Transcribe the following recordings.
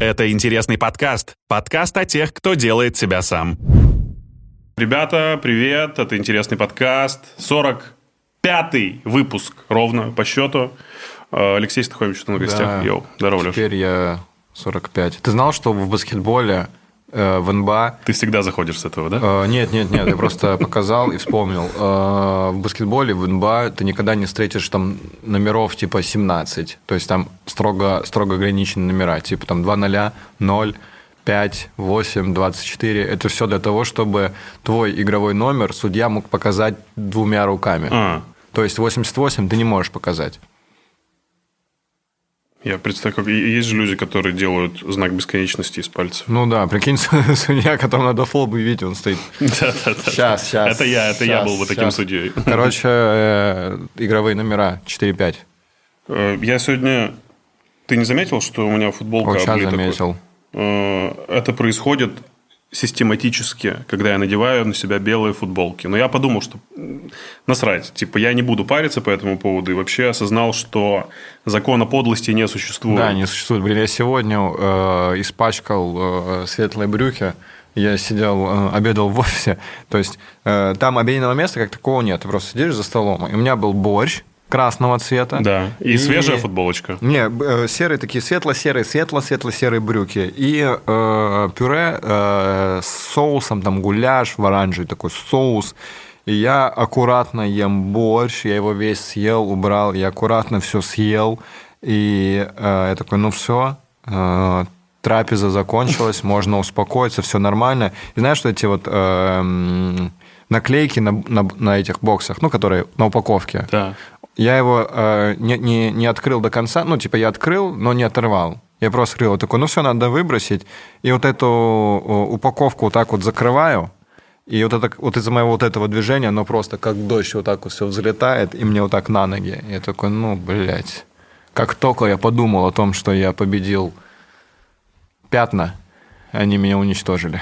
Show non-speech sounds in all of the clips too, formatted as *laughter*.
Это интересный подкаст. Подкаст о тех, кто делает себя сам. Ребята, привет. Это интересный подкаст. 45-й выпуск ровно по счету. Э, Алексей Стахович на гостях. Да. Йоу, здорово, Леш. Теперь я 45. Ты знал, что в баскетболе в НБА... Ты всегда заходишь с этого, да? э, нет, нет, нет, я просто показал и вспомнил. Э, в баскетболе в НБА ты никогда не встретишь там номеров типа 17. То есть там строго, строго ограничены номера. Типа там 2 0, 0, 5, 8, 24. Это все для того, чтобы твой игровой номер судья мог показать двумя руками. А, То есть 88 ты не можешь показать. Я представляю, как... Есть же люди, которые делают знак бесконечности из пальцев. Ну да, прикинь, *laughs* судья, которому надо фол объявить, он стоит. Сейчас, сейчас. Это я, это я был бы таким судьей. *laughs* Короче, э, игровые номера 4-5. Э, Я сегодня... Ты не заметил, что у меня футболка сейчас заметил. Э, Это происходит систематически, когда я надеваю на себя белые футболки. Но я подумал, что насрать. Типа, я не буду париться по этому поводу. И вообще осознал, что закона подлости не существует. Да, не существует. Блин, я сегодня э, испачкал э, светлые брюки. Я сидел, э, обедал в офисе. То есть э, там обеденного места как такого нет. Ты просто сидишь за столом. И у меня был борщ красного цвета. Да. И, И- свежая футболочка. Не, э, серые такие светло-серые, светло-светло-серые брюки. И э, пюре э, с соусом, там гуляш в оранжевый такой соус. И я аккуратно ем борщ, я его весь съел, убрал, я аккуратно все съел. И э, я такой, ну все, трапеза закончилась, можно успокоиться, все нормально. И знаешь, что эти вот э, наклейки на, на, на этих боксах, ну, которые на упаковке, Да. Я его э, не, не, не открыл до конца. Ну, типа, я открыл, но не оторвал. Я просто открыл. Такой, ну все, надо выбросить. И вот эту упаковку вот так вот закрываю. И вот, это, вот из-за моего вот этого движения оно просто как дождь вот так вот все взлетает, и мне вот так на ноги. Я такой, ну, блядь. Как только я подумал о том, что я победил пятна, они меня уничтожили.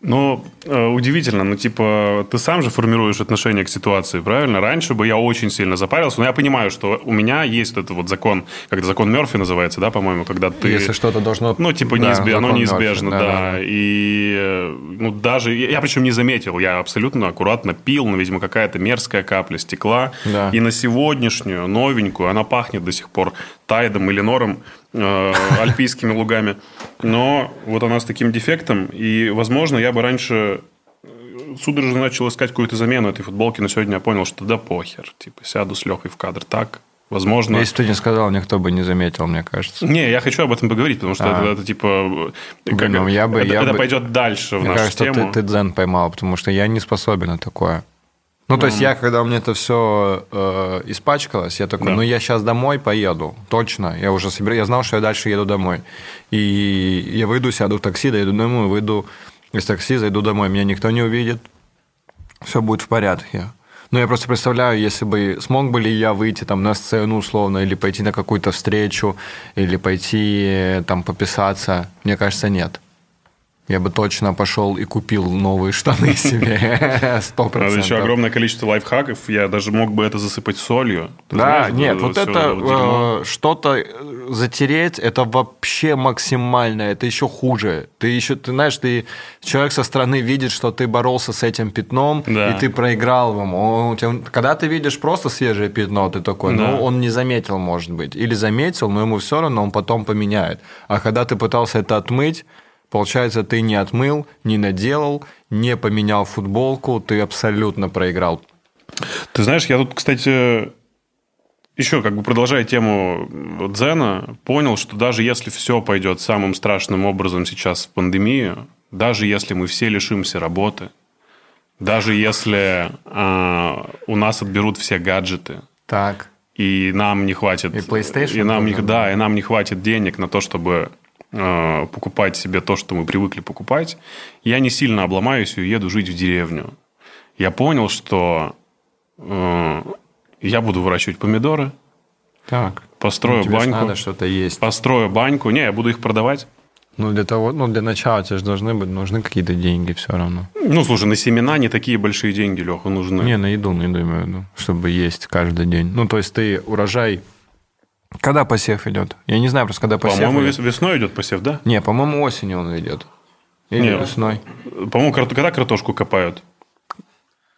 Ну, удивительно, ну, типа, ты сам же формируешь отношение к ситуации, правильно? Раньше бы я очень сильно запарился, но я понимаю, что у меня есть вот этот вот закон, как закон Мерфи называется, да, по-моему, когда ты... Если что-то должно... Ну, типа, Да, неизбе- оно закон неизбежно, Мерфи, да. И, э, ну, даже... Я, причем не заметил, я абсолютно аккуратно пил, но, видимо, какая-то мерзкая капля стекла. Да. И на сегодняшнюю, новенькую, она пахнет до сих пор Тайдом или Нором, э, *laughs* альпийскими лугами. Но вот она с таким дефектом, и, возможно, я бы раньше э, судорожно начал искать какую-то замену этой футболки, но сегодня я понял, что да похер. Типа, сяду с Лехой в кадр. Так, возможно... Если бы ты не сказал, никто бы не заметил, мне кажется. Не, я хочу об этом поговорить, потому что А. это, это, типа... э, Блин, ну, я бы- это, я это бы- пойдет дальше в Мне нашу кажется, тему. ты, ты дзен поймал, потому что я не способен на такое. Ну, то есть я, когда у меня это все испачкалось, я такой, Да. ну, я сейчас домой поеду, точно. Я уже собираю, я знал, что я дальше еду домой. И я выйду, сяду в такси, доеду домой, выйду из такси, зайду домой, меня никто не увидит, все будет в порядке. Но я просто представляю, если бы смог бы ли я выйти там на сцену условно, или пойти на какую-то встречу, или пойти э, там пописаться, мне кажется, нет. Я бы точно пошел и купил новые штаны *laughs* себе. Сто Надо еще процентов. огромное количество лайфхаков. Я даже мог бы это засыпать солью. Ты Да, знаешь, нет, вот это э, что-то э, затереть, это вообще максимально, это еще хуже. Ты еще, ты знаешь, ты человек со стороны видит, что ты боролся с этим пятном, Да. и ты проиграл ему. Когда ты видишь просто свежее пятно, ты такой, Да. ну, он не заметил, может быть. Или заметил, но ему все равно, он потом поменяет. А когда ты пытался это отмыть, Получается, ты не отмыл, не наделал, не поменял футболку, ты абсолютно проиграл. Ты знаешь, я тут, кстати, еще как бы продолжая тему дзена, понял, что даже если все пойдет самым страшным образом сейчас в пандемию, даже если мы все лишимся работы, даже если а, у нас отберут все гаджеты, Так. и нам не хватит... И PlayStation и нам не, да, и нам не хватит денег на то, чтобы э, покупать себе то, что мы привыкли покупать, я не сильно обломаюсь и уеду жить в деревню. Я понял, что э, я буду выращивать помидоры, Так. построю Ну, баньку, надо что-то есть. построю баньку. Не, я буду их продавать. Ну, для того, ну, для начала тебе же должны быть, нужны какие-то деньги все равно. Ну, слушай, на семена не такие большие деньги, Леха, нужны. Не, на еду, на еду имею в виду, чтобы есть каждый день. Ну, то есть ты урожай Когда посев идет? Я не знаю просто, когда посев По-моему, идет. вес- весной идет посев, да? Не, по-моему, осенью он идет. Или Не. весной. По-моему, когда картошку копают?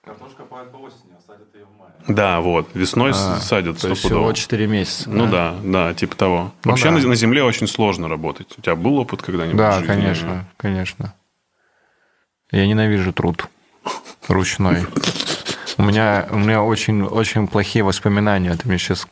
Картошка копают по осени, а садят ее в мае. Да, вот. Весной с- садят А, То есть всего 4 месяца. Ну да, да, типа того. Ну Вообще да. на, на земле очень сложно работать. У тебя был опыт когда-нибудь? в Да, жизни? конечно, конечно. Я ненавижу труд ручной. *laughs* У меня, у меня очень, очень плохие воспоминания. Ты мне сейчас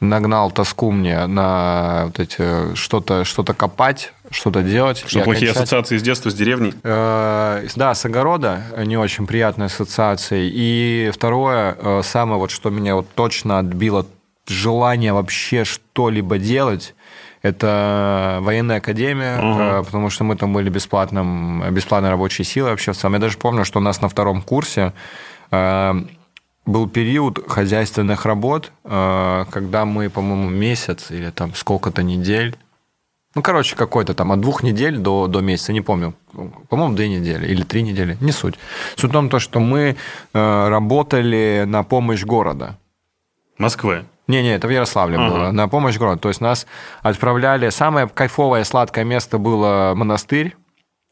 нагнал тоску мне на вот эти что-то что копать, что-то делать. Что плохие окончать- ассоциации с детства, с деревней? Э, Да, с огорода не очень приятные ассоциации. И второе, э, самое вот, что меня вот точно отбило желание вообще что-либо делать, это военная академия, э, потому что мы там были бесплатным, бесплатной рабочей силой вообще в целом. Я даже помню, что у нас на втором курсе э, был период хозяйственных работ, э, когда мы, по-моему, месяц или там сколько-то недель ну, короче, какой-то там от двух недель до, до месяца, не помню. По-моему, две недели или три недели, не суть. Суть в том, то, что мы э, работали на помощь города. Москвы. Не-не, это в Ярославле Ага. было, на помощь городу. То есть нас отправляли... Самое кайфовое, сладкое место было монастырь,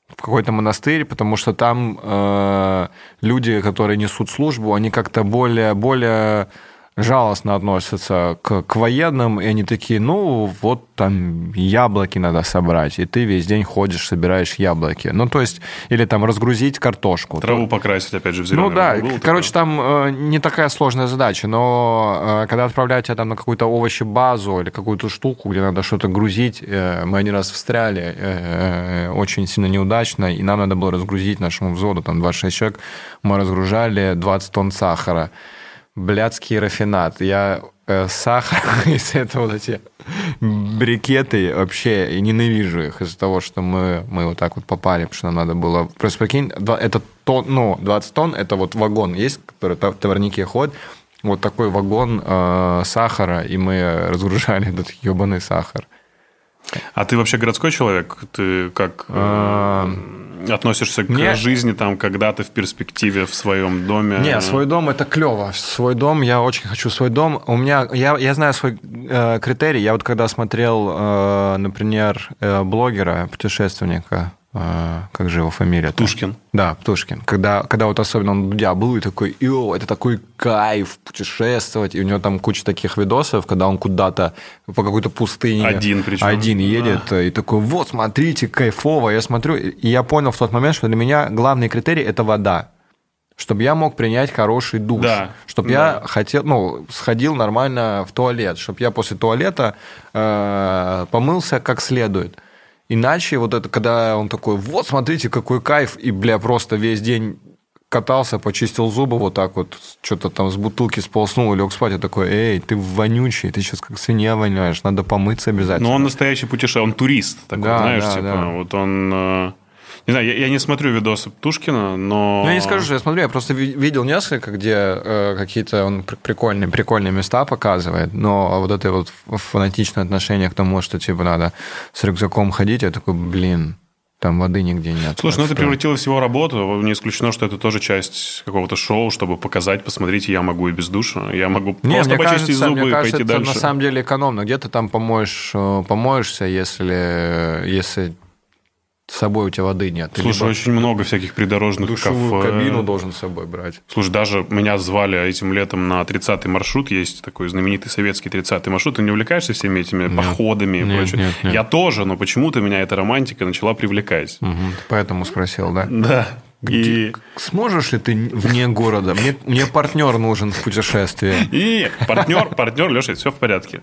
в какой-то монастырь, потому что там э, люди, которые несут службу, они как-то более, более жалостно относятся к, к военным, и они такие, ну, вот там яблоки надо собрать, и ты весь день ходишь, собираешь яблоки. Ну, то есть, или там разгрузить картошку. Траву покрасить, опять же, в зеленый. Ну да, такое? короче, там э, не такая сложная задача, но э, когда отправляют тебя там на какую-то овощебазу или какую-то штуку, где надо что-то грузить, э, мы один раз встряли э, очень сильно неудачно, и нам надо было разгрузить нашему взводу, там 26 человек, мы разгружали 20 тонн сахара. Блядский рафинат. Я э, сахар *laughs* из этого вот эти брикеты вообще и ненавижу их из-за того, что мы, мы вот так вот попали, потому что нам надо было... Просто прикинь, это тон, ну, 20 тонн, это вот вагон есть, который в товарнике ходит, вот такой вагон э, сахара, и мы разгружали *laughs* этот ебаный сахар. А ты вообще городской человек? Ты как э, относишься к не- жизни там когда-то в перспективе в своем доме? Не, свой дом это клево. Свой дом, я очень хочу свой дом. У меня, я, я знаю свой э, критерий. Я вот когда смотрел, э, например, э, блогера, путешественника, как же его фамилия? Птушкин. Да, Птушкин. Когда, когда вот особенно он Дудя был и такой, йоу, это такой кайф путешествовать. И у него там куча таких видосов, когда он куда-то по какой-то пустыне... Один причем. Один едет и такой, вот, смотрите, кайфово. Я смотрю, и я понял в тот момент, что для меня главный критерий – это вода. Чтобы я мог принять хороший душ. Да, Чтобы да. я хотел, ну, сходил нормально в туалет. Чтобы я после туалета э, помылся как следует. Иначе вот это, когда он такой, вот, смотрите, какой кайф, и, бля, просто весь день катался, почистил зубы вот так вот, что-то там с бутылки сползнул и лег спать, я такой, эй, ты вонючий, ты сейчас как свинья воняешь, надо помыться обязательно. Но он настоящий путешественник, он турист такой, Да, знаешь, да, типа, да. вот он... Не знаю, я, я не смотрю видосы Птушкина, но... Ну, я не скажу, что я смотрю, я просто ви- видел несколько, где э, какие-то он пр- прикольные, прикольные места показывает, но вот это вот фанатичное отношение к тому, что типа надо с рюкзаком ходить, я такой, блин, там воды нигде нет. Слушай, ну это превратилось в его работу. Не исключено, что это тоже часть какого-то шоу, чтобы показать, посмотрите, я могу и без душа. Я могу Не, просто мне почистить кажется, зубы мне и кажется, пойти это дальше. на самом деле экономно. Где ты там помоешь, э, помоешься, если, если с собой у тебя воды нет? Ты Слушай, либо очень много всяких придорожных душевую кафе. кабину должен с собой брать. Слушай, даже меня звали этим летом на 30-й маршрут. Есть такой знаменитый советский 30-й маршрут. Ты не увлекаешься всеми этими походами и Нет, прочее? нет, нет. Я тоже, но почему-то меня эта романтика начала привлекать. Мгм. Поэтому спросил, да? Да. И... Сможешь ли ты вне города? Мне, мне партнер нужен в путешествии. И партнер, партнер, Леша, все в порядке.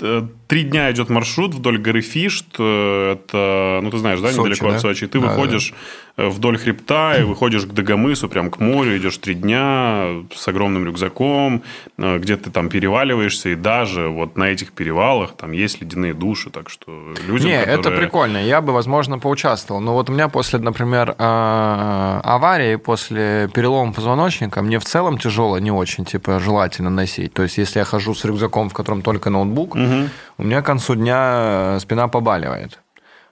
Э, Три дня идет маршрут вдоль горы Фишт. э, Это, ну, ты знаешь, да, Сочи, недалеко да? от Сочи. Ты Да, выходишь э, вдоль хребта и выходишь к Дагомысу, прям к морю, идешь три дня с огромным рюкзаком, где ты там переваливаешься, и даже вот на этих перевалах там есть ледяные души, так что людям, Не, это которые- прикольно. Я бы, возможно, поучаствовал. Но вот у меня после, например, аварии, после перелома позвоночника, мне в целом тяжело не очень, типа, желательно носить. То есть, если я хожу с рюкзаком, в котором только ноутбук, у меня к концу дня спина побаливает.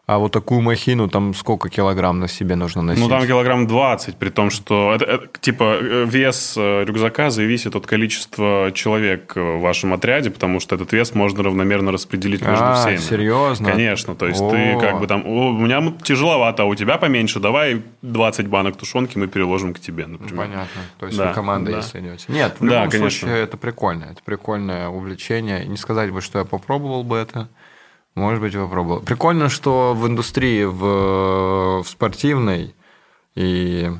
А вот такую махину, там сколько килограмм на себе нужно носить? Ну, там килограмм 20, при том, что это, это, типа э, вес э, рюкзака зависит от количества человек в вашем отряде, потому что этот вес можно равномерно распределить между а, всеми. серьезно? Конечно, то есть О. ты как бы там, «О, у меня тяжеловато, а у тебя поменьше, давай 20 банок тушенки мы переложим к тебе, например. Понятно. То есть Да, вы команда, да. если идете. Нет, в Да, любом конечно. случае это прикольно. Это прикольное увлечение. Не сказать бы, что я попробовал бы это. Может быть, попробовал. Прикольно, что в индустрии, в, в спортивной и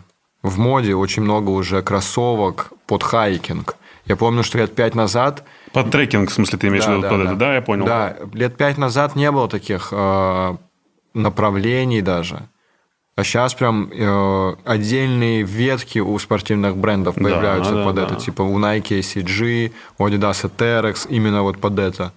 в моде очень много уже кроссовок под хайкинг. Я помню, что лет пять назад Под трекинг, в смысле, ты имеешь в виду под это, да, я понял. да, лет пять назад не было таких э, направлений даже. А сейчас прям э, отдельные ветки у спортивных брендов Да, появляются да, под да. это. Типа у Nike ACG, у Adidas Terex, именно вот под это.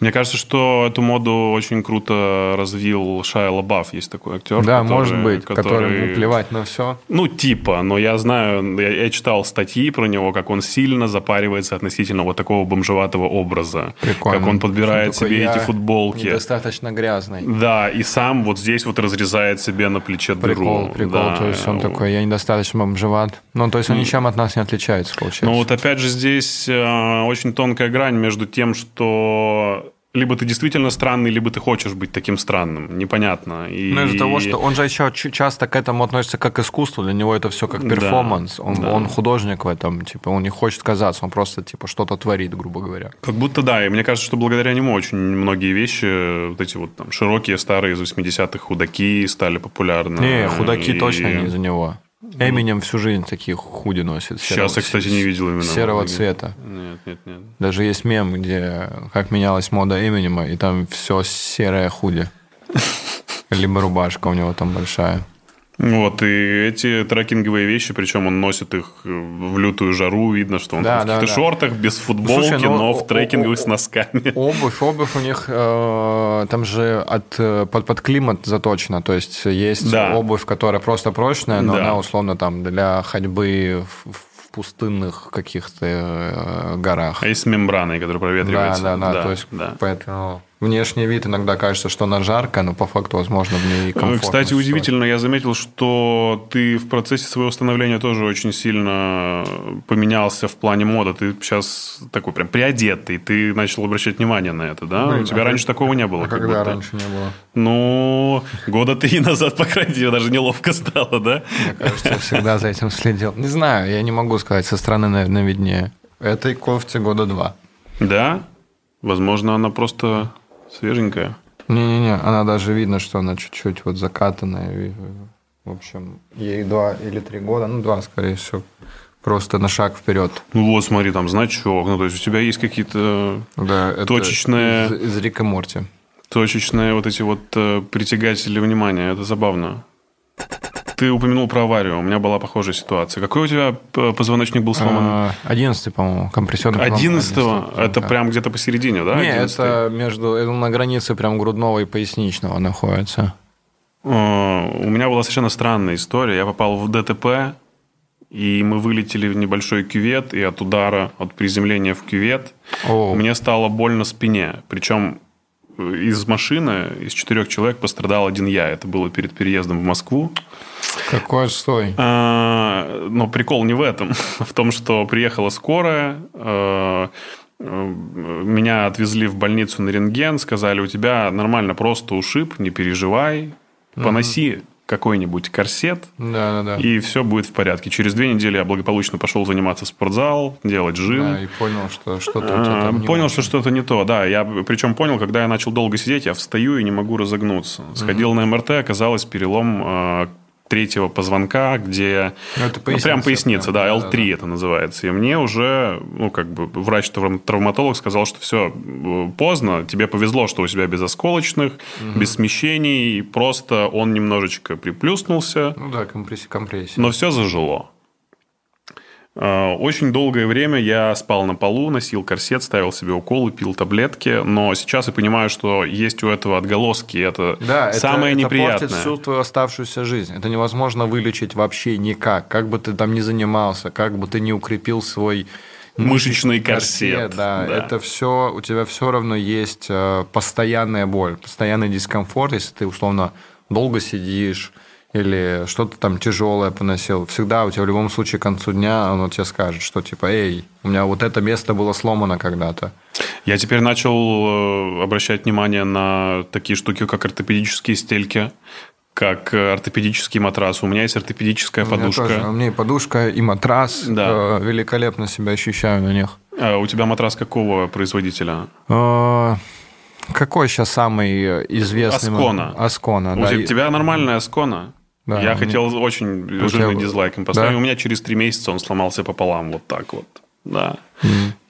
Мне кажется, что эту моду очень круто развил Шайа Лабаф, есть такой актер. да, который- может быть, который- которому плевать на все. Ну, типа, но я знаю, я, я читал статьи про него, как он сильно запаривается относительно вот такого бомжеватого образа. Прикольно. Как он подбирает Такой, себе эти футболки. Недостаточно грязный. Да, и сам вот здесь вот разрезает себе на плече Прикол, дыру. прикол. Да. То есть он такой, я недостаточно бомжеват. Ну, то есть он ничем от нас не отличается, получается. Ну вот опять же здесь э, очень тонкая грань между тем, что либо ты действительно странный, либо ты хочешь быть таким странным. Непонятно. И... Ну, из-за того, что он же еще часто к этому относится как к искусству, для него это все как Да, перформанс. он, да. он художник в этом, типа, он не хочет казаться, он просто типа что-то творит, грубо говоря. Как будто да, и мне кажется, что благодаря нему очень многие вещи, вот эти вот там широкие старые из 80-х худаки стали популярны. Не, худаки И точно не из-за него. Эминем всю жизнь такие худи носит. Сейчас я, кстати, не видел именно. Серого худоки. цвета. Нет, нет, нет. Даже есть мем, где как менялась мода Эминема, и там все серое худи. *laughs* Либо рубашка у него там большая. Вот, и эти трекинговые вещи, причем он носит их в лютую жару, видно, что он Да, в да, каких-то да. шортах, без футболки, Слушай, ну, но в трекинговых о- с носками. *laughs* Обувь, обувь у них э, там же от, э, под, под климат заточена. То есть есть Да. обувь, которая просто прочная, но Да. она условно там для ходьбы в, пустынных каких-то э, горах. А есть с мембраной, которая Да, проветривается. да, да, То есть да. поэтому внешний вид иногда кажется, что она жаркая, но по факту, возможно, в ней комфортно. Э, Кстати, существовать. удивительно, я заметил, что ты в процессе своего становления тоже очень сильно поменялся в плане моды. Ты сейчас такой прям приодетый, ты начал обращать внимание на это, да? Блин, У тебя а раньше такого не было. А как когда будто. раньше не было? Ну, года три назад, по крайней мере, даже неловко стало, да? Мне кажется, я всегда за этим следил. Не знаю, я не могу сказать, со стороны, наверное, виднее. Этой кофте года два. Да? Возможно, она просто свеженькая. Не-не-не, она даже видно, что она чуть-чуть вот закатанная. В общем, ей два или три года, ну, два, скорее всего. Просто на шаг вперед. Ну вот, смотри, там значок. Ну, то есть у тебя есть какие-то Да, это Точечная- Из, из Рика Морти. точечные вот эти вот э, притягатели внимания. Это забавно. Ты упомянул про аварию. У меня была похожая ситуация. Какой у тебя п- позвоночник был сломан? А, Одиннадцатый, по-моему, компрессионный. Одиннадцатого? Это да. прям где-то посередине, да? Не, 11-й? это между это на границе прям грудного и поясничного находится. Э, У меня была совершенно странная история. Я попал в ДТП, и мы вылетели в небольшой кювет, и от удара, от приземления в кювет О. мне стало больно спине. Причем э, из машины, из четырех человек пострадал один я. Это было перед переездом в Москву. Какой отстой. А, Но прикол не в этом. *laughs* В том, что приехала скорая, э, меня отвезли в больницу на рентген, сказали, у тебя нормально просто ушиб, не переживай, поноси какой-нибудь корсет, Да, да, да. и все будет в порядке. Через две недели я благополучно пошел заниматься в спортзал, делать жим. Да, и понял, что что-то А, Понял, очень. что что-то не то, да. Я причем понял, когда я начал долго сидеть, я встаю и не могу разогнуться. Сходил на МРТ, оказалось перелом э, третьего позвонка, где... Ну, это Ну, поясница прям поясница, да, да, L3 это называется. И мне уже, ну, как бы, врач-травматолог сказал, что все, поздно, тебе повезло, что у тебя без осколочных, без смещений, просто он немножечко приплюснулся, Ну да, компрессия, компрессия. но все зажило. Э, Очень долгое время я спал на полу, носил корсет, ставил себе уколы, пил таблетки, но сейчас я понимаю, что есть у этого отголоски, это Да, самое это, неприятное. Это портит всю твою оставшуюся жизнь. Это невозможно вылечить вообще никак. Как бы ты там ни занимался, как бы ты ни укрепил свой, мышечный корсет. да, это все, у тебя все равно есть э, постоянная боль, постоянный дискомфорт, если ты условно долго сидишь или что-то там тяжелое поносил, всегда у тебя в любом случае к концу дня оно тебе скажет, что типа, эй, у меня вот это место было сломано когда-то. Я теперь начал э, обращать внимание на такие штуки, как ортопедические стельки, как э, ортопедический матрас. У меня есть ортопедическая У подушка. тоже. У меня и подушка, и матрас. Да. Э, Великолепно себя ощущаю на них. А у тебя матрас какого производителя? Какой сейчас самый известный? Аскона. Аскона, У да. И- тебя нормальная Аскона? Да, Я у хотел очень тебя- жирный дизлайк им поставить. Да? У меня через три месяца он сломался пополам, вот так вот. Да.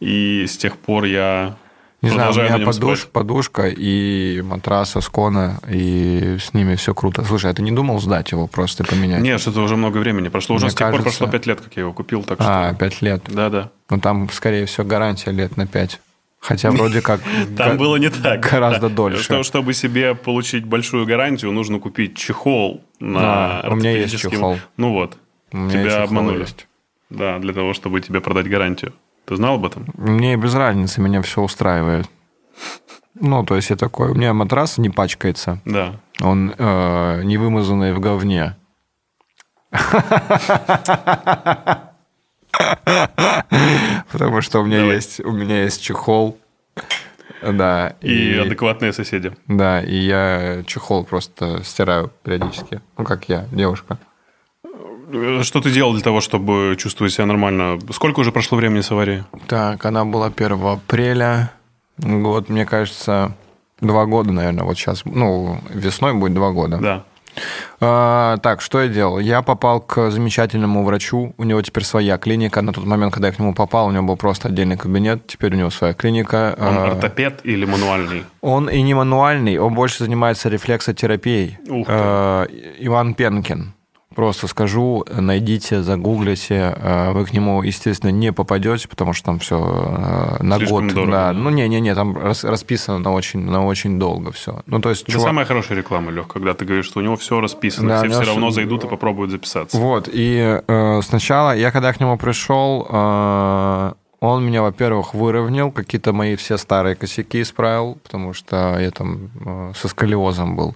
И с тех пор я Не знаю, у меня подуш- спать. подушка и матрас Аскона, и с ними все круто. Слушай, а ты не думал сдать его просто поменять? Нет, что-то уже много времени прошло. Уже Мне с тех пор кажется- прошло пять лет, как я его купил, так А, что... пять лет. Да-да. Ну, там, скорее всего, гарантия лет на пять. Хотя вроде как... *laughs* Там было не так. Гораздо Да. дольше. Что- чтобы себе получить большую гарантию, нужно купить чехол на Да, у меня есть чехол. Ну вот, тебя обманули. есть. Да, для того, чтобы тебе продать гарантию. Ты знал об этом? Мне без разницы, меня все устраивает. Ну, то есть я такой, у меня матрас не пачкается, Да. он э, не вымазанный в говне. *laughs* *laughs* Потому что у меня Давай. есть, у меня есть чехол, да, И, адекватные соседи. да, и я чехол просто стираю периодически, ну как я, девушка. Что ты делал для того, чтобы чувствовать себя нормально? Сколько уже прошло времени с аварии? Так, она была 1 апреля. Год, мне кажется, два года, наверное, вот сейчас. Ну, весной будет два года. Да. А, так, что я делал? Я попал к замечательному врачу. У него теперь своя клиника. На тот момент, когда я к нему попал, у него был просто отдельный кабинет. Теперь у него своя клиника. Он А, ортопед или мануальный? он и не мануальный, он больше занимается рефлексотерапией. Ух ты. Э, Иван Пенкин. Просто скажу, найдите, загуглите. Э, Вы к нему, естественно, не попадете, потому что там все на Слишком год. дорого, да. да. Ну, не-не-не, там рас- расписано на очень, на очень долго все. Ну, то есть, Это чувак- самая хорошая реклама, Лех, когда ты говоришь, что у него все расписано. Да, все все равно всё- зайдут и попробуют записаться. Вот, и э, сначала, я когда к нему пришел, э, он меня, во-первых, выровнял, какие-то мои все старые косяки исправил, потому что я там э, со сколиозом был.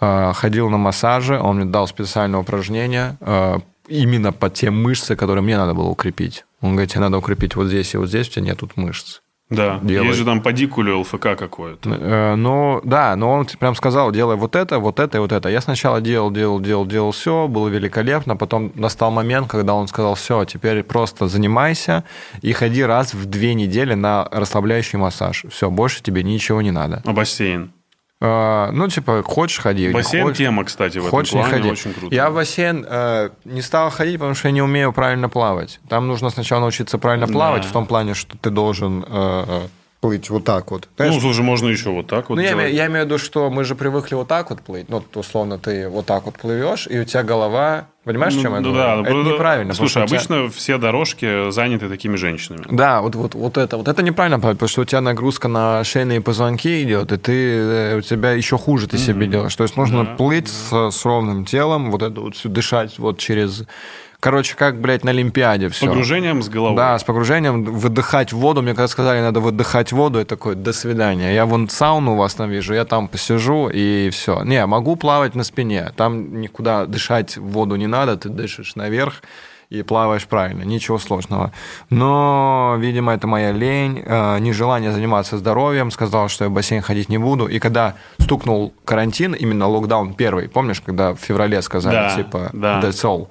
Э, ходил на массажи, он мне дал специальное упражнение э, именно по те мышцы, которые мне надо было укрепить. Он говорит, тебе надо укрепить вот здесь и вот здесь, у тебя нет тут мышц. Да. Делай. Есть же там по дикулю ЛФК какое-то. Ну, да, но он прям сказал, делай вот это, вот это и вот это. Я сначала делал, делал, делал, делал все, было великолепно. Потом настал момент, когда он сказал, все, теперь просто занимайся и ходи раз в две недели на расслабляющий массаж. Все, больше тебе ничего не надо. А бассейн? Э, Ну, типа, хочешь, ходи. не Бассейн хочешь- тема, кстати, в этом Хочешь, не плане ходи. очень круто. Я в бассейн э, не стал ходить, потому что я не умею правильно плавать. Там нужно сначала научиться правильно плавать, Да. в том плане, что ты должен э, э, плыть вот так вот. Ну, Знаешь, слушай, можно еще вот так вот ну, я, имею- я имею в виду, что мы же привыкли вот так вот плыть. Ну, условно, ты вот так вот плывешь, и у тебя голова... Понимаешь, в чем я Ну, говорю? да, это ну, неправильно. Слушай, у тебя- обычно все дорожки заняты такими женщинами. Да, вот, вот, вот это. Вот это неправильно, потому что у тебя нагрузка на шейные позвонки идет, и ты, э, у тебя еще хуже ты себе делаешь. То есть нужно Да, плыть С, с ровным телом, вот это вот всё дышать вот через... Короче, как, блядь, на Олимпиаде все. Погружением с головой. Да, с погружением, выдыхать воду. Мне когда сказали, надо выдыхать воду, я такой, до свидания. Я вон сауну у вас там вижу, я там посижу, и все. Не, могу плавать на спине. Там никуда дышать воду не надо, ты дышишь наверх и плаваешь правильно, ничего сложного. Но, видимо, это моя лень, э, нежелание заниматься здоровьем, сказал, что я в бассейн ходить не буду. И когда стукнул карантин, именно локдаун первый, помнишь, когда в феврале сказали, Да, типа, да. that's all,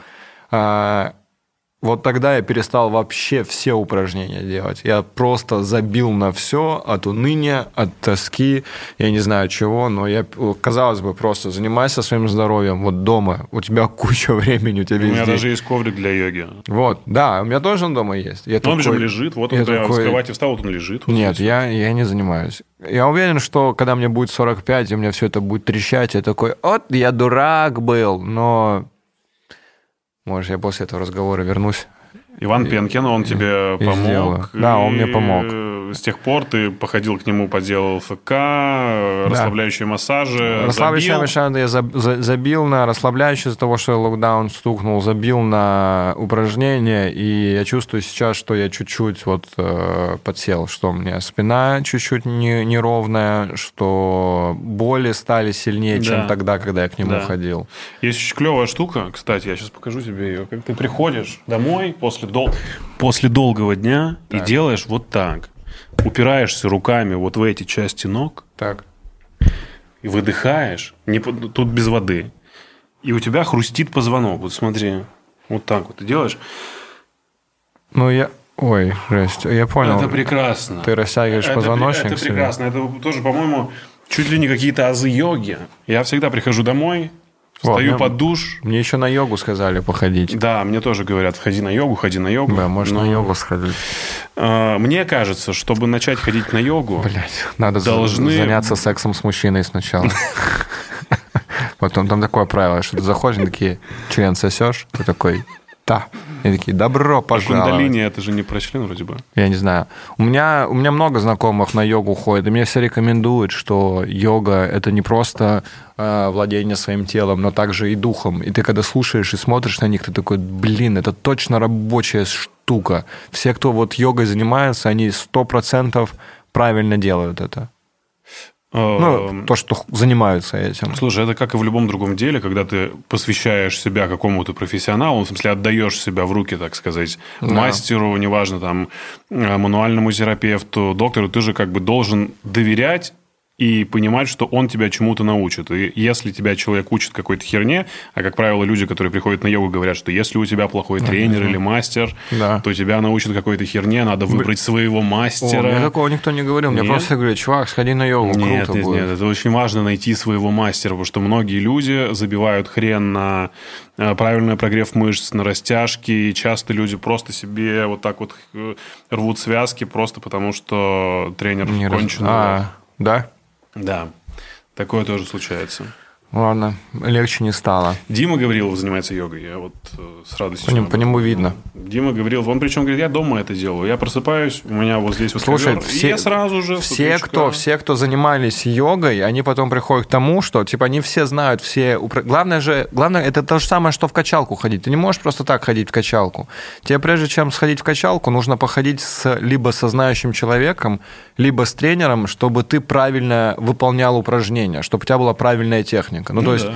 вот тогда я перестал вообще все упражнения делать. Я просто забил на все от уныния, от тоски, я не знаю чего, но я, казалось бы, просто занимайся своим здоровьем вот дома. У тебя *laughs* куча времени, у тебя У везде. меня даже есть коврик для йоги. Вот, да, у меня тоже он дома есть. Я Но он же такой- лежит, вот он я прямо с такой- кровати встал, вот он лежит. вот Нет, здесь. я, я не занимаюсь. Я уверен, что когда мне будет 45, и у меня все это будет трещать, я такой, вот, я дурак был, но... Может, я после этого разговора вернусь. Иван Пенкин, он тебе и помог. Да, он мне и помог. с тех пор ты походил к нему, поделал ФК, расслабляющие массажи, Расслабляющие массажи я заб- за- забил на расслабляющие из-за того, что локдаун стукнул, забил на упражнения, и я чувствую сейчас, что я чуть-чуть вот э, подсел, что у меня спина чуть-чуть не- неровная, что боли стали сильнее, чем Да. тогда, когда я к нему Да. ходил. Есть очень клевая штука, кстати, я сейчас покажу тебе ее. Как ты приходишь домой после, дол- после долгого дня и делаешь вот так. Упираешься руками вот в эти части ног Так. и выдыхаешь. Не, тут без воды. И у тебя хрустит позвонок. Вот смотри. Вот так вот ты делаешь. Ну, я... Ой, жесть, я понял. Это прекрасно. Ты растягиваешь Это, позвоночник это себе? прекрасно. Это тоже, по-моему, чуть ли не какие-то азы йоги. Я всегда прихожу домой, Вот, встаю мне- под душ. Мне еще на йогу сказали походить. Да, мне тоже говорят, ходи на йогу, ходи на йогу. Да, можно Но, на йогу сходить. э, мне кажется, чтобы начать ходить на йогу, Блять, надо Должны- заняться сексом с мужчиной сначала. *laughs* Потом там такое правило, что ты заходишь, такие, член сосешь, ты такой, да. И такие, добро пожаловать. кундалини это же не про член вроде бы. Я не знаю. У меня, у меня много знакомых на йогу ходят, и мне все рекомендуют, что йога – это не просто э, владение своим телом, но также и духом. И ты когда слушаешь и смотришь на них, ты такой, блин, это точно рабочая штука. Все, кто вот йогой занимается, они сто процентов правильно делают это. Ну, Эм, то, что занимаются этим. Слушай, это как и в любом другом деле, когда ты посвящаешь себя какому-то профессионалу, в смысле отдаешь себя в руки, так сказать, мастеру, неважно, там, э, мануальному терапевту, доктору, ты же как бы должен доверять и понимать, что он тебя чему-то научит. И если тебя человек учит какой-то херне, а, как правило, люди, которые приходят на йогу, говорят, что если у тебя плохой тренер или мастер, Да. то тебя научат какой-то херне, надо выбрать своего О, мастера. мне такого никто не говорил. Мне Нет? просто говорят, чувак, сходи на йогу, Нет, круто нет, будет. нет, это очень важно найти своего мастера, потому что многие люди забивают хрен на э, правильный прогрев мышц, на растяжки, и часто люди просто себе вот так вот э, рвут связки просто потому, что тренер Не раз- конченый. А, да? Да, такое тоже случается. Ладно, легче не стало. Дима Гаврилов занимается йогой, я вот э, с радостью... По, нему- по нему видно. Дима Гаврилов, он причем говорит, я дома это делаю, я просыпаюсь, у меня вот здесь вот Слушай, ковер, и все- я сразу же... Все кто, все, кто занимались йогой, они потом приходят к тому, что типа они все знают все. Главное же, главное это то же самое, что в качалку ходить. Ты не можешь просто так ходить в качалку. Тебе прежде чем сходить в качалку, нужно походить с либо со знающим человеком, либо с тренером, чтобы ты правильно выполнял упражнения, чтобы у тебя была правильная техника. Ну, Ну то есть да.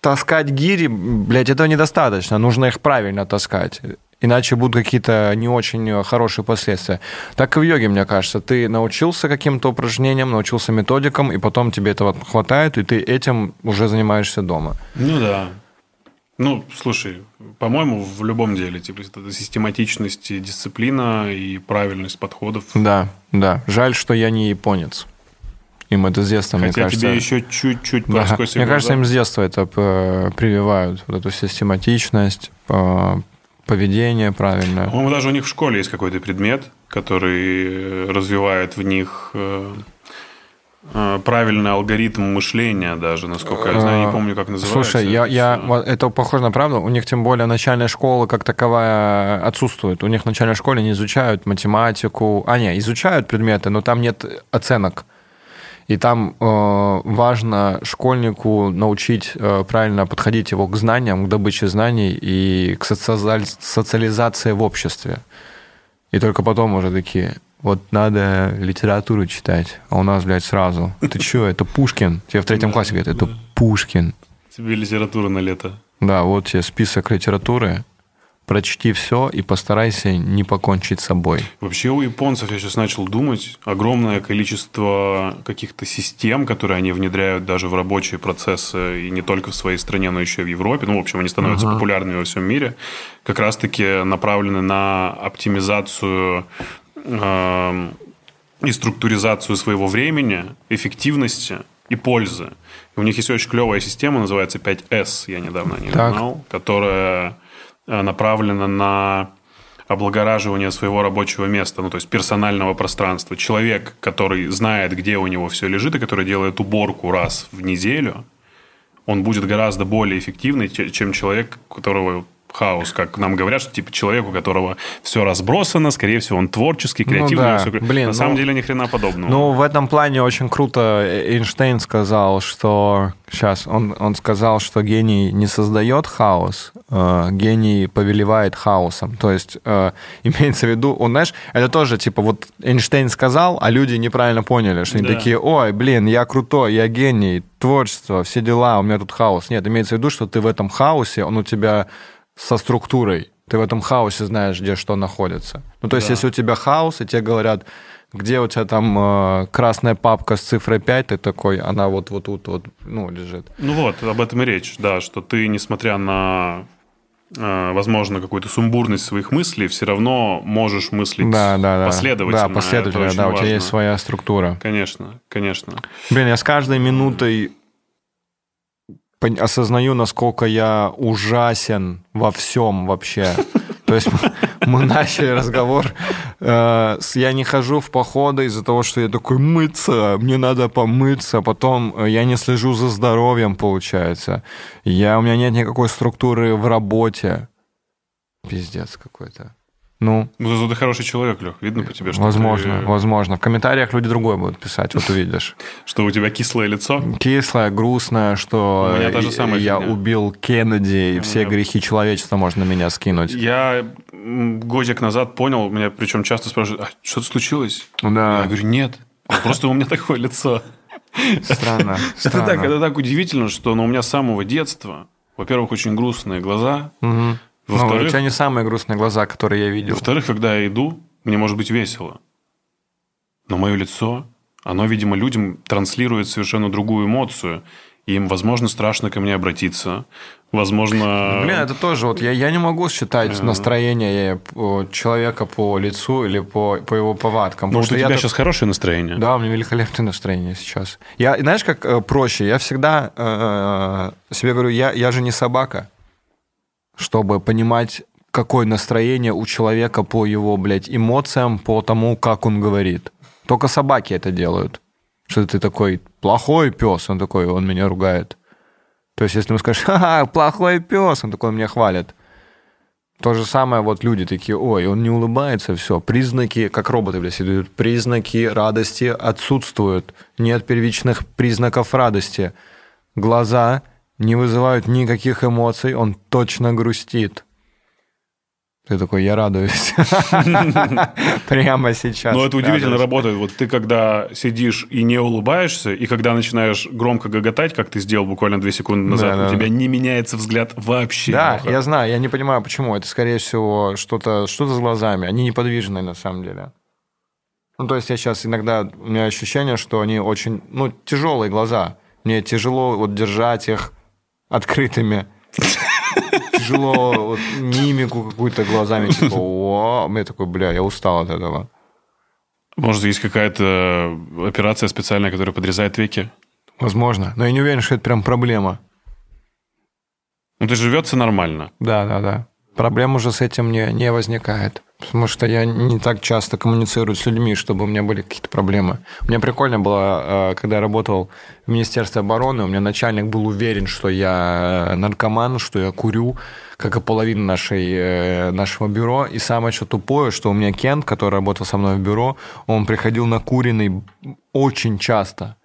таскать гири, блядь, этого недостаточно. Нужно их правильно таскать. Иначе будут какие-то не очень хорошие последствия. Так и в йоге, мне кажется. Ты научился каким-то упражнениям, научился методикам, и потом тебе этого хватает, и ты этим уже занимаешься дома. Ну да. Ну, слушай, по-моему, в любом деле, типа, это систематичность, дисциплина и правильность подходов. Да, да. Жаль, что я не японец. Им это с детства, мне Хотя кажется... тебе еще чуть-чуть Да. Мне кажется, глаза. им с детства это э, прививают. Вот эту систематичность, э, поведение правильное. По-моему, даже у них в школе есть какой-то предмет, который э, развивает в них правильный алгоритм мышления даже, насколько я знаю, не помню, как называется. А, Слушай, я, я, это похоже на правду. У них тем более начальная школа как таковая отсутствует. У них в начальной школе не изучают математику. А, не, изучают предметы, но там нет оценок. И там э, важно школьнику научить э, правильно подходить его к знаниям, к добыче знаний и к социализации в обществе. И только потом уже такие, вот надо литературу читать, а у нас, блядь, сразу. Ты чё, это Пушкин? Тебе в третьем классе говорят, это Пушкин. Тебе литература на лето. Да, вот тебе список литературы. Прочти все и постарайся не покончить с собой. Вообще у японцев, я сейчас начал думать, огромное количество каких-то систем, которые они внедряют даже в рабочие процессы, и не только в своей стране, но еще и в Европе. Ну, в общем, они становятся популярными во всем мире, как раз-таки направлены на оптимизацию эм, и структуризацию своего времени, эффективности и пользы. И у них есть очень клевая система, называется 5S, я недавно не знал, которая э, направлена на облагораживание своего рабочего места, ну, то есть персонального пространства. Человек, который знает, где у него все лежит, и который делает уборку раз в неделю, он будет гораздо более эффективный, че- чем человек, у которого хаос, как нам говорят, что типа человек, у которого все разбросано, скорее всего, он творческий, креативный. Ну да, всё- блин, На самом ну- деле ни хрена подобного. Ну, в этом плане очень круто Эйнштейн сказал, что... Сейчас, он, он сказал, что гений не создает хаос, э, гений повелевает хаосом. То есть, э, *laughs* имеется в виду, он, знаешь, это тоже, типа, вот Эйнштейн сказал, а люди неправильно поняли, что они Да. такие, ой, блин, я крутой, я гений, творчество, все дела, у меня тут хаос. Нет, имеется в виду, что ты в этом хаосе, он у тебя со структурой. Ты в этом хаосе знаешь, где что находится. Ну, то есть, Да. если у тебя хаос, и тебе говорят, где у тебя там э, красная папка с цифрой 5, ты такой, она вот, вот тут вот, ну, лежит. Ну вот, об этом и речь, да, что ты, несмотря на, э, возможно, какую-то сумбурность своих мыслей, все равно можешь мыслить Да, да, да. последовательно. Да, последовательно, да, у тебя есть своя структура. Конечно, конечно. Блин, я с каждой минутой осознаю, насколько я ужасен во всем вообще. *laughs* То есть мы начали разговор, э, я не хожу в походы из-за того, что я такой мыться, мне надо помыться, потом э, я не слежу за здоровьем, получается. Я, у меня нет никакой структуры в работе. Пиздец какой-то. Ну, Ну, ты хороший человек, Лех. Видно по тебе, что, возможно, ты- возможно. В комментариях люди другое будут писать, вот увидишь. *laughs* что у тебя кислое лицо. Кислое, грустное, что я убил Кеннеди, и все грехи человечества можно на меня скинуть. Я годик назад понял, меня причем часто спрашивают, а что-то случилось? Да. Я говорю, нет, просто у меня такое лицо. *laughs* Странно. *laughs* Это странно. так, это так удивительно, что ну, у меня с самого детства, во-первых, очень грустные глаза, Ну, у во-вторых, тебя не самые грустные глаза, которые я видел. во-вторых, когда я иду, мне может быть весело. Но мое лицо, оно, видимо, людям транслирует совершенно другую эмоцию. Им, возможно, страшно ко мне обратиться. Возможно... Блин, это тоже вот я, я не могу считать Э. настроение э, человека по лицу или по, по его повадкам. Ну, вот у что я тебя так- сейчас хорошее настроение. Да, у меня великолепное настроение сейчас. Я, знаешь, как э, проще? Я всегда э, себе говорю, я, я же не собака, чтобы понимать, какое настроение у человека по его, блядь, эмоциям, по тому, как он говорит. Только собаки это делают. Что ты такой плохой пес, он такой, он меня ругает. То есть, если ему скажешь, ха плохой пес, он такой, он меня хвалит. То же самое вот люди такие, ой, он не улыбается, все, признаки, как роботы, блядь, идут, признаки радости отсутствуют, нет первичных признаков радости. Глаза не вызывают никаких эмоций, он точно грустит. Ты такой, я радуюсь. *laughs* Прямо сейчас. Но это удивительно работает. Вот ты когда сидишь и не улыбаешься, и когда начинаешь громко гоготать, как ты сделал буквально две секунды назад, у тебя не меняется взгляд вообще. Да, я знаю, я не понимаю, почему. Это, скорее всего, что-то что с глазами. Они неподвижные, на самом деле. Ну, то есть я сейчас иногда... У меня ощущение, что они очень... Ну, тяжелые глаза. Мне тяжело вот держать их открытыми. Тяжело вот, мимику какую-то глазами, типа, о, мне такой, бля, я устал от этого. Может, есть какая-то операция специальная, которая подрезает веки? Возможно, но я не уверен, что это прям проблема. Ну, ты живется нормально. Да, да, да. Проблем уже с этим не, не возникает. Потому что я не так часто коммуницирую с людьми, чтобы у меня были какие-то проблемы. У меня прикольно было, э, когда я работал в Министерстве обороны, у меня начальник был уверен, что я э, наркоман, что я курю, как и половина нашей, э, нашего бюро. И самое что тупое, что у меня Кент, который работал со мной в бюро, он приходил накуренный очень часто.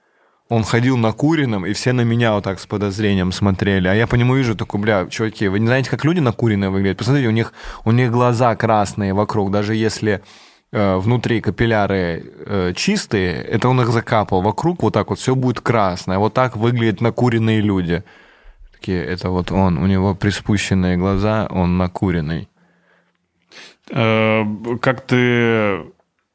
Он ходил накуренным, и все на меня вот так с подозрением смотрели. А я по нему вижу, такой, бля, чуваки, вы не знаете, как люди накуренные выглядят? Посмотрите, у них, у них глаза красные вокруг, даже если э, внутри капилляры э, чистые, это он их закапал. Вокруг вот так вот все будет красное. Вот так выглядят накуренные люди. Такие, это вот он, у него приспущенные глаза, он накуренный. Э, Как ты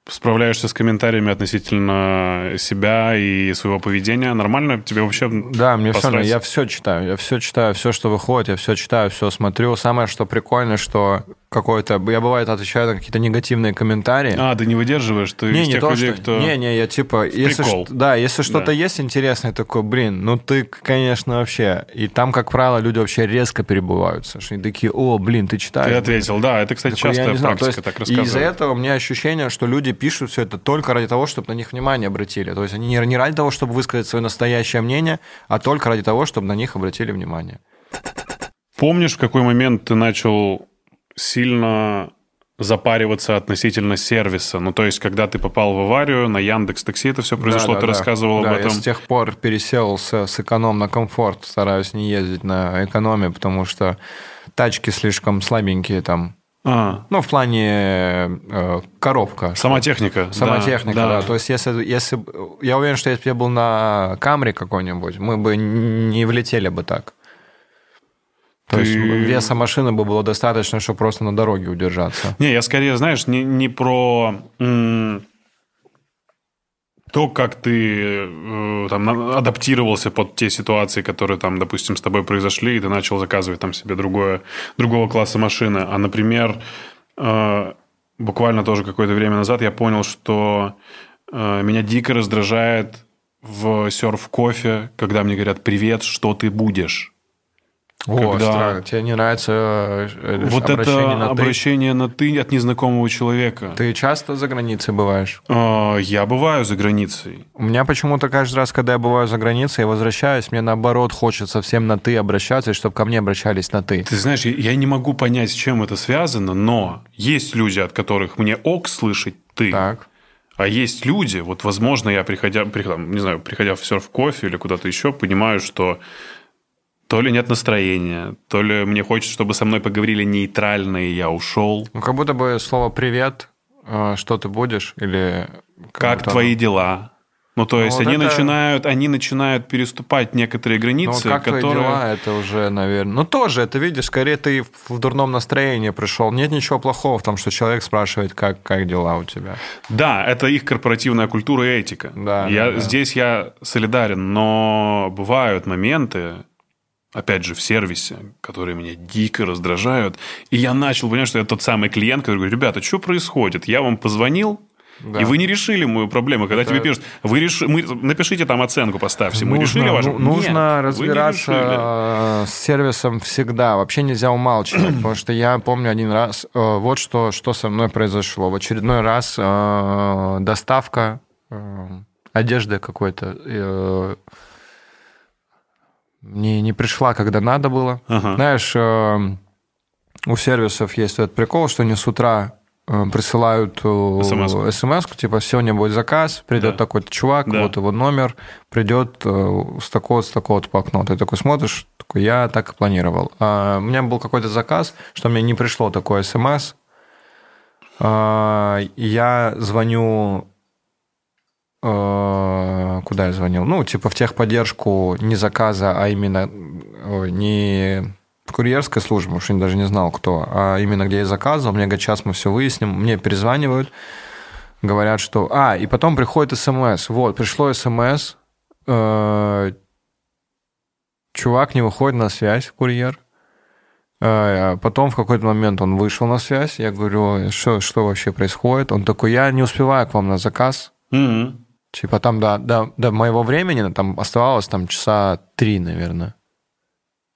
справляешься с комментариями относительно себя и своего поведения? Нормально? Тебе вообще Да, мне все посрать? равно. Я все читаю. Я все читаю, все, что выходит, я все читаю, все смотрю. Самое, что прикольно, что какой-то... Я, бывает, отвечаю на какие-то негативные комментарии. А, ты не выдерживаешь? Ты не, из не тех то, людей, что... кто... Не, не, я типа... Если ш- Да, если что-то Да. есть интересное, такой, блин, ну ты, конечно, вообще... И там, как правило, люди вообще резко перебываются. Что они такие, о, блин, ты читаешь? Ты ответил, да. Это, кстати, Такой, частая знаю, то практика, есть так и из-за рассказывают. этого у меня ощущение, что люди пишут все это только ради того, чтобы на них внимание обратили. То есть они не не ради того, чтобы высказать свое настоящее мнение, а только ради того, чтобы на них обратили внимание. помнишь, в какой момент ты начал сильно запариваться относительно сервиса. Ну, то есть, когда ты попал в аварию, на Яндекс Такси это все произошло, Да, ты да, рассказывал да. об этом. Я с тех пор пересел с, с эконом на комфорт, стараюсь не ездить на экономе, потому что тачки слишком слабенькие там. А, Ну, в плане э, коробка. сама техника. Сама да, техника, да. То есть, если, если... Я уверен, что если бы я был на Камри какой-нибудь, мы бы не влетели бы так. То Ты- есть, веса машины бы было достаточно, чтобы просто на дороге удержаться. Не, я скорее, знаешь, не, не про то, как ты э, там, адаптировался под те ситуации, которые там, допустим, с тобой произошли, и ты начал заказывать там себе другое, другого класса машины. А, например, э, буквально тоже какое-то время назад я понял, что э, меня дико раздражает в серф-кофе, когда мне говорят «Привет, что ты будешь?» О, Когда- странно. Тебе не нравится э, Вот обращение это на «ты»? обращение на «ты» от незнакомого человека. Ты часто за границей бываешь? Э, Я бываю за границей. У меня почему-то каждый раз, когда я бываю за границей, я возвращаюсь, мне наоборот хочется всем на «ты» обращаться, и чтобы ко мне обращались на «ты». Ты знаешь, я- я не могу понять, с чем это связано, но есть люди, от которых мне ок слышать «ты», Так. а есть люди, вот, возможно, я, приходя, приходя, не знаю, приходя в серф-кофе или куда-то еще, понимаю, что то ли нет настроения, то ли мне хочется, чтобы со мной поговорили нейтрально, и я ушел. Ну, как будто бы слово «привет», э, что ты будешь, или... Как будто- твои дела? Ну, то есть вот они, это- начинают, они начинают переступать некоторые Ну, границы, как твои которые... дела, это уже, наверное... Ну, тоже, это видишь, скорее ты в дурном настроении пришел. Нет ничего плохого в том, что человек спрашивает, как, как дела у тебя. Да, это их корпоративная культура и этика. Да, я, да, да. Здесь я солидарен, но бывают моменты, опять же, в сервисе, которые меня дико раздражают, и я начал понимать, что я тот самый клиент, который говорит, ребята, что происходит? Я вам позвонил, Да. и вы не решили мою проблему. Когда тебе пишут, вы реши... мы... напишите там оценку, поставьте. Мы решили вашу... ну, нужно Нет, разбираться э, с сервисом всегда. Вообще нельзя умалчивать, *clears throat* потому что я помню один раз, э, вот что, что со мной произошло. В очередной раз э, доставка одежды какой-то не, не пришла, когда надо было. Ага. Знаешь, э, у сервисов есть этот прикол, что они с утра э, присылают SMS-ку. смс типа сегодня будет заказ, придет Да. такой-то чувак, Да. вот его номер, придет э, с такого-то, с такого-то по окну. Ты такой смотришь, такой, я так и планировал. А у меня был какой-то заказ, что мне не пришло такое смс. А, я звоню э, куда я звонил? Ну, типа в техподдержку не заказа, а именно ой, не курьерской службы, потому что я даже не знал, кто, а именно где я заказывал. Мне говорят, сейчас мы все выясним. Мне перезванивают, говорят, что... А, и потом приходит смс. Вот, пришло смс. э, Чувак не выходит на связь, курьер. Э, Потом в какой-то момент он вышел на связь. Я говорю, что, что вообще происходит? Он такой, я не успеваю к вам на заказ. Мгм. Типа там до, до, до моего времени там оставалось там часа три, наверное.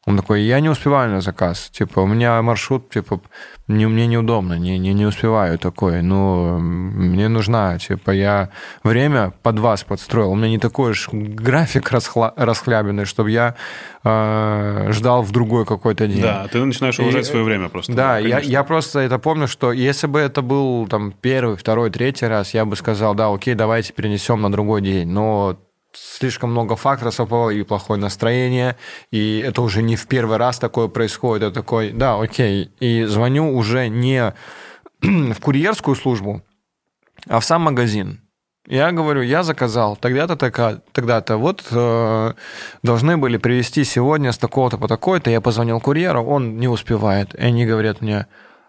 Он такой, я не успеваю на заказ. Типа, у меня маршрут, типа, не, мне неудобно, не, не, не успеваю такой. Ну, мне нужна, типа, я время под вас подстроил. У меня не такой уж график расхла, расхлябенный, чтобы я э, ждал в другой какой-то день. Да, ты начинаешь уважать И- свое время просто. Да, я, конечно. я просто это помню, что если бы это был там первый, второй, третий раз, я бы сказал, да, окей, давайте перенесем на другой день. Но слишком много факторов совпало, и плохое настроение, и это уже не в первый раз такое происходит. Это такой, да, окей. И звоню уже не *clears throat* в курьерскую службу, а в сам магазин. Я говорю, я заказал тогда-то, тогда-то. Вот э, должны были привезти сегодня с такого-то по такой-то. Я позвонил курьеру, он не успевает. И они говорят мне,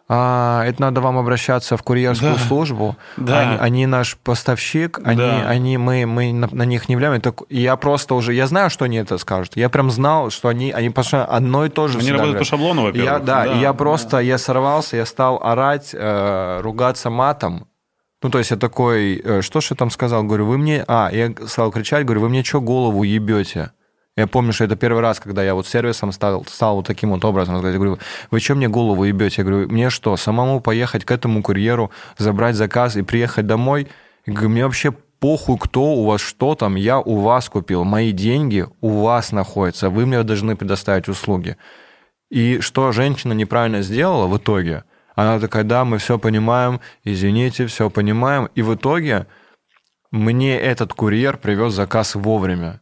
а, это надо вам обращаться в курьерскую Да. службу. Да. Они, они наш поставщик, они, Да. они мы, мы на, на них не влияем. Так, я просто уже, я знаю, что они это скажут. Я прям знал, что они, они постоянно одно и то же Они работают по говорят. шаблону, во-первых. Я, да, и я просто, я сорвался, я стал орать, э, ругаться матом. Ну, то есть я такой, э, что ж я там сказал? Говорю, вы мне... А, я стал кричать, говорю, вы мне что голову ебете? Я помню, что это первый раз, когда я вот сервисом стал, стал вот таким вот образом. Я говорю, вы что мне голову ебете? Я говорю, мне что, самому поехать к этому курьеру, забрать заказ и приехать домой? Я говорю, мне вообще похуй, кто у вас, что там, я у вас купил, мои деньги у вас находятся, вы мне должны предоставить услуги. И что женщина неправильно сделала в итоге? Она такая, да, мы все понимаем, извините, все понимаем. И в итоге мне этот курьер привез заказ вовремя.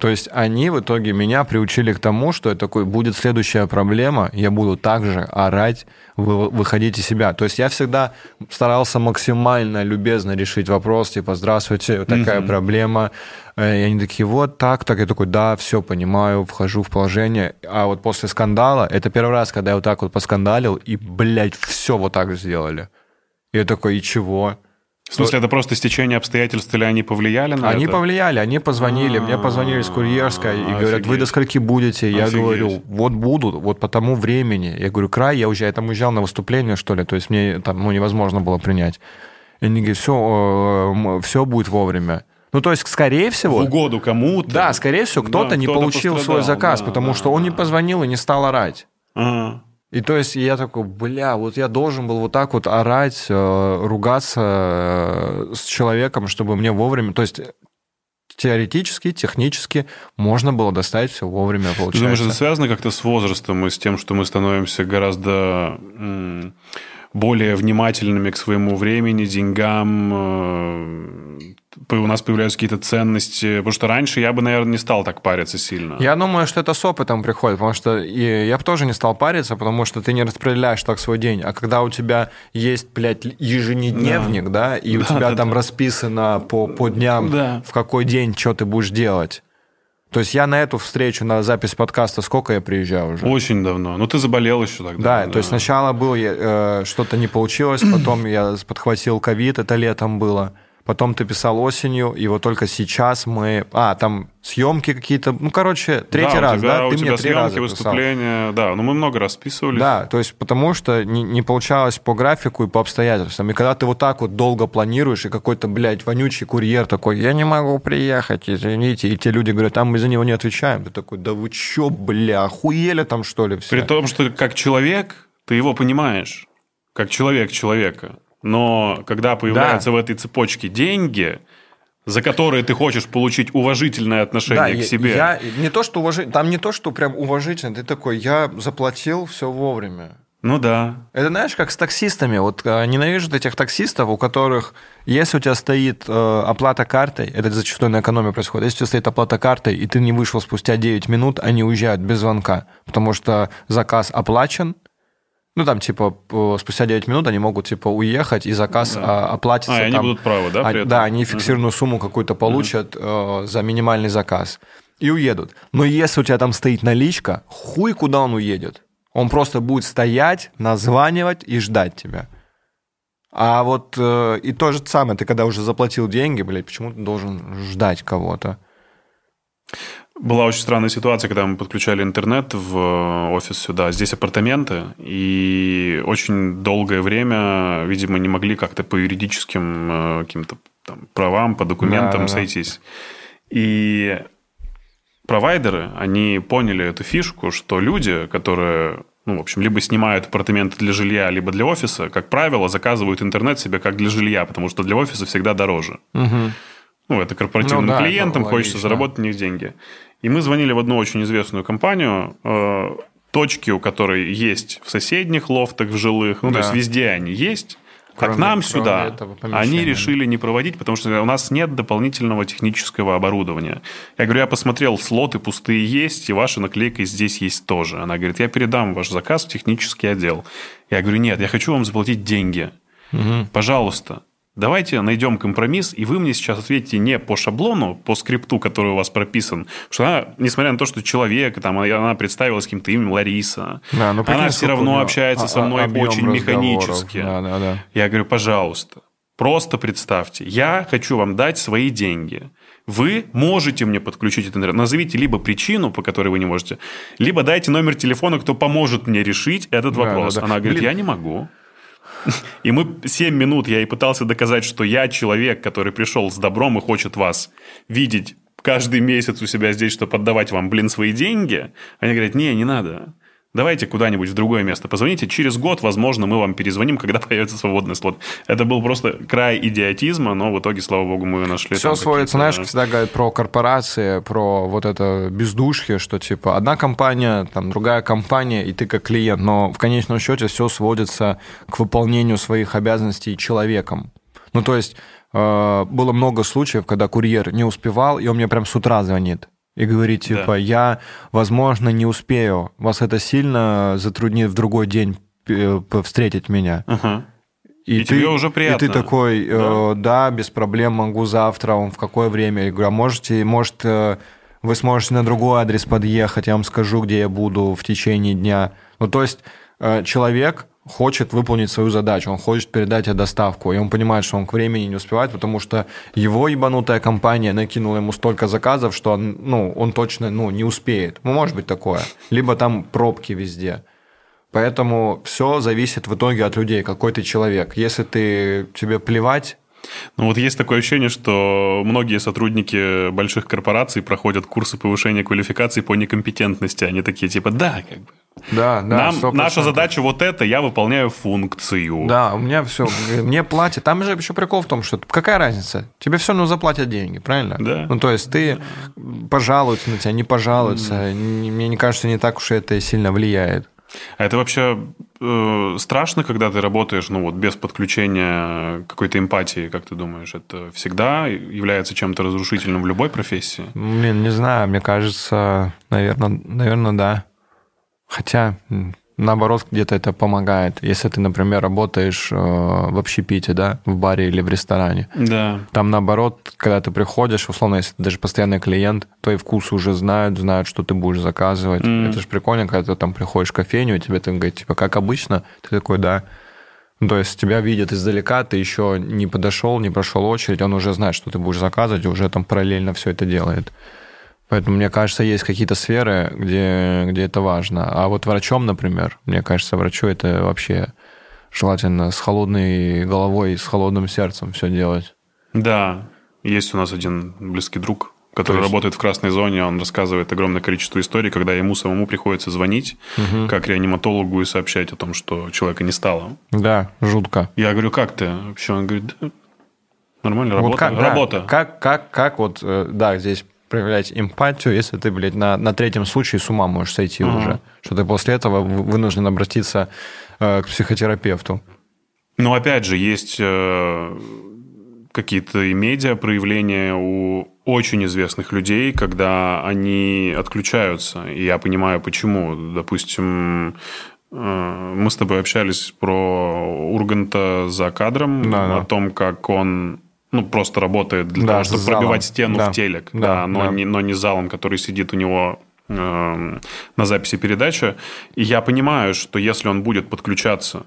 То есть они в итоге меня приучили к тому, что это такой, будет следующая проблема, я буду также орать, вы, выходить из себя. То есть я всегда старался максимально любезно решить вопрос, типа, здравствуйте, вот такая mm-hmm. проблема. Э, и они такие, вот так, так. Я такой, да, все понимаю, вхожу в положение. А вот после скандала, это первый раз, когда я вот так вот поскандалил, и, блядь, все вот так сделали. Я такой, и чего? В смысле, это просто стечение обстоятельств или они повлияли на они это? повлияли, они позвонили, мне позвонили с курьерской и говорят, вы до скольки будете? Я говорю, вот буду, вот по тому времени. Я говорю, край, я уже, я там уезжал на выступление, что ли, то есть мне там ну, невозможно было принять. И они говорят, все, все будет вовремя. Ну, то есть, скорее всего... В угоду кому-то. Да, скорее всего, кто-то да, не кто получил свой заказ, да, потому да, что он не позвонил и не стал орать. Ага. И то есть я такой, бля, вот я должен был вот так вот орать, э, ругаться э, с человеком, чтобы мне вовремя... То есть теоретически, технически можно было доставить все вовремя, получается. Ты думаешь, это связано как-то с возрастом и с тем, что мы становимся гораздо более внимательными к своему времени, деньгам, э, у нас появляются какие-то ценности. Потому что раньше я бы, наверное, не стал так париться сильно. Я думаю, что это с опытом приходит, потому что я бы тоже не стал париться, потому что ты не распределяешь так свой день. А когда у тебя есть, блядь, еженедневник, да, да и да, у тебя да, там да. расписано по, по дням, да. в какой день что ты будешь делать. То есть я на эту встречу, на запись подкаста, сколько я приезжаю уже? Очень давно. Ну, ты заболел еще тогда. Да, да. то есть сначала был, э, что-то не получилось, потом я подхватил ковид, это летом было потом ты писал осенью, и вот только сейчас мы... А, там съемки какие-то, ну, короче, третий да, раз, тебя, да? У ты тебя мне три съемки, раза выступления, писал. да, ну, мы много раз списывались. Да, то есть потому что не, не получалось по графику и по обстоятельствам. И когда ты вот так вот долго планируешь, и какой-то, блядь, вонючий курьер такой, я не могу приехать, извините, и те люди говорят, там мы за него не отвечаем. Ты такой, да вы чё, бля, охуели там, что ли, все? При том, что как человек, ты его понимаешь, как человек человека. Но когда появляются да. в этой цепочке деньги, за которые ты хочешь получить уважительное отношение да, к себе. Я, не то, что уважи... Там не то, что прям уважительно, ты такой, я заплатил все вовремя. Ну да. Это знаешь, как с таксистами. Вот э, ненавижу этих таксистов, у которых, если у тебя стоит э, оплата картой, это зачастую на экономии происходит, если у тебя стоит оплата картой, и ты не вышел спустя 9 минут, они уезжают без звонка, потому что заказ оплачен, ну, там, типа, спустя 9 минут они могут, типа, уехать, и заказ да. оплатится. А, там, они будут правы, да? А, да, они фиксированную uh-huh. сумму какую-то получат uh-huh. э, за минимальный заказ. И уедут. Но если у тебя там стоит наличка, хуй куда он уедет. Он просто будет стоять, названивать и ждать тебя. А вот э, и то же самое, ты когда уже заплатил деньги, блядь, почему ты должен ждать кого-то? Была очень странная ситуация, когда мы подключали интернет в э, офис сюда. Здесь апартаменты, и очень долгое время, видимо, не могли как-то по юридическим э, каким-то там, правам, по документам да, сойтись. И провайдеры, они поняли эту фишку, что люди, которые ну, в общем, либо снимают апартаменты для жилья, либо для офиса, как правило, заказывают интернет себе как для жилья, потому что для офиса всегда дороже. Угу. Ну, это корпоративным ну, да, клиентам, хочется заработать на них деньги. И мы звонили в одну очень известную компанию, э, точки у которой есть в соседних лофтах, в жилых, ну, да. то есть везде они есть. Кроме, а к нам сюда они решили не проводить, потому что у нас нет дополнительного технического оборудования. Я говорю, я посмотрел, слоты пустые есть, и ваша наклейка здесь есть тоже. Она говорит, я передам ваш заказ в технический отдел. Я говорю, нет, я хочу вам заплатить деньги. Угу. Пожалуйста, Давайте найдем компромисс, и вы мне сейчас ответите не по шаблону, по скрипту, который у вас прописан, что она, несмотря на то, что человек, там, она представилась каким-то именем Лариса, да, ну, она все равно общается со мной очень механически. Да, да, да. Я говорю, пожалуйста, просто представьте, я хочу вам дать свои деньги. Вы можете мне подключить интернет. Назовите либо причину, по которой вы не можете, либо дайте номер телефона, кто поможет мне решить этот вопрос. Да, да, да. Она говорит, Блин. я не могу. И мы 7 минут, я и пытался доказать, что я человек, который пришел с добром и хочет вас видеть каждый месяц у себя здесь, чтобы отдавать вам, блин, свои деньги. Они говорят, не, не надо. Давайте куда-нибудь в другое место позвоните, через год, возможно, мы вам перезвоним, когда *laughs* появится свободный слот. Это был просто край идиотизма, но в итоге, слава богу, мы нашли. Все сводится, знаешь, как всегда говорят про корпорации, про вот это бездушье, что типа одна компания, там другая компания, и ты как клиент, но в конечном счете все сводится к выполнению своих обязанностей человеком. Ну, то есть э, было много случаев, когда курьер не успевал, и он мне прям с утра звонит и говорит, типа, да. я, возможно, не успею. Вас это сильно затруднит в другой день э, встретить меня. Ага. И, и ты, тебе уже приятно. И ты такой, да? Э, да, без проблем, могу завтра, он в какое время? Я говорю, а можете, может, э, вы сможете на другой адрес подъехать, я вам скажу, где я буду в течение дня. Ну, то есть э, человек хочет выполнить свою задачу, он хочет передать тебе доставку, и он понимает, что он к времени не успевает, потому что его ебанутая компания накинула ему столько заказов, что он, ну, он точно ну, не успеет. Ну, может быть такое. Либо там пробки везде. Поэтому все зависит в итоге от людей, какой ты человек. Если ты тебе плевать, ну вот есть такое ощущение, что многие сотрудники больших корпораций проходят курсы повышения квалификации по некомпетентности. Они такие типа, да, как бы. Да, да. Нам, наша задача вот это, я выполняю функцию. Да, у меня все, мне платят. Там же еще прикол в том, что какая разница? Тебе все равно заплатят деньги, правильно? Да. Ну, то есть ты пожалуются на тебя, не пожалуются. Mm. Мне не кажется, не так уж это сильно влияет. А это вообще э, страшно, когда ты работаешь, ну вот без подключения какой-то эмпатии, как ты думаешь? Это всегда является чем-то разрушительным в любой профессии? Блин, не знаю, мне кажется, наверное, наверное, да. Хотя наоборот, где-то это помогает. Если ты, например, работаешь э, в общепите, да, в баре или в ресторане. Да. Там наоборот, когда ты приходишь, условно, если ты даже постоянный клиент, твои вкусы уже знают, знают, что ты будешь заказывать. Mm. Это же прикольно, когда ты там приходишь в кофейню, и тебе там говорят, типа, как обычно, ты такой, да. Ну, то есть тебя видят издалека, ты еще не подошел, не прошел очередь, он уже знает, что ты будешь заказывать, и уже там параллельно все это делает. Поэтому, мне кажется, есть какие-то сферы, где, где это важно. А вот врачом, например, мне кажется, врачу это вообще желательно с холодной головой, с холодным сердцем все делать. Да, есть у нас один близкий друг, который есть... работает в красной зоне, он рассказывает огромное количество историй, когда ему самому приходится звонить, угу. как реаниматологу и сообщать о том, что человека не стало. Да, жутко. Я говорю, как ты? Вообще он говорит, да, нормально, работа. Вот как, работа. Да, как, как, как вот, э, да, здесь проявлять эмпатию, если ты, блядь, на, на третьем случае с ума можешь сойти uh-huh. уже. Что ты после этого вынужден обратиться э, к психотерапевту. Ну, опять же, есть э, какие-то и медиа проявления у очень известных людей, когда они отключаются. И я понимаю, почему. Допустим, э, мы с тобой общались про Урганта за кадром, да, да. о том, как он ну, просто работает для да, того, чтобы залом. пробивать стену да. в телек, да, да, но, да. Не, но не залом, который сидит у него э, на записи передачи. И я понимаю, что если он будет подключаться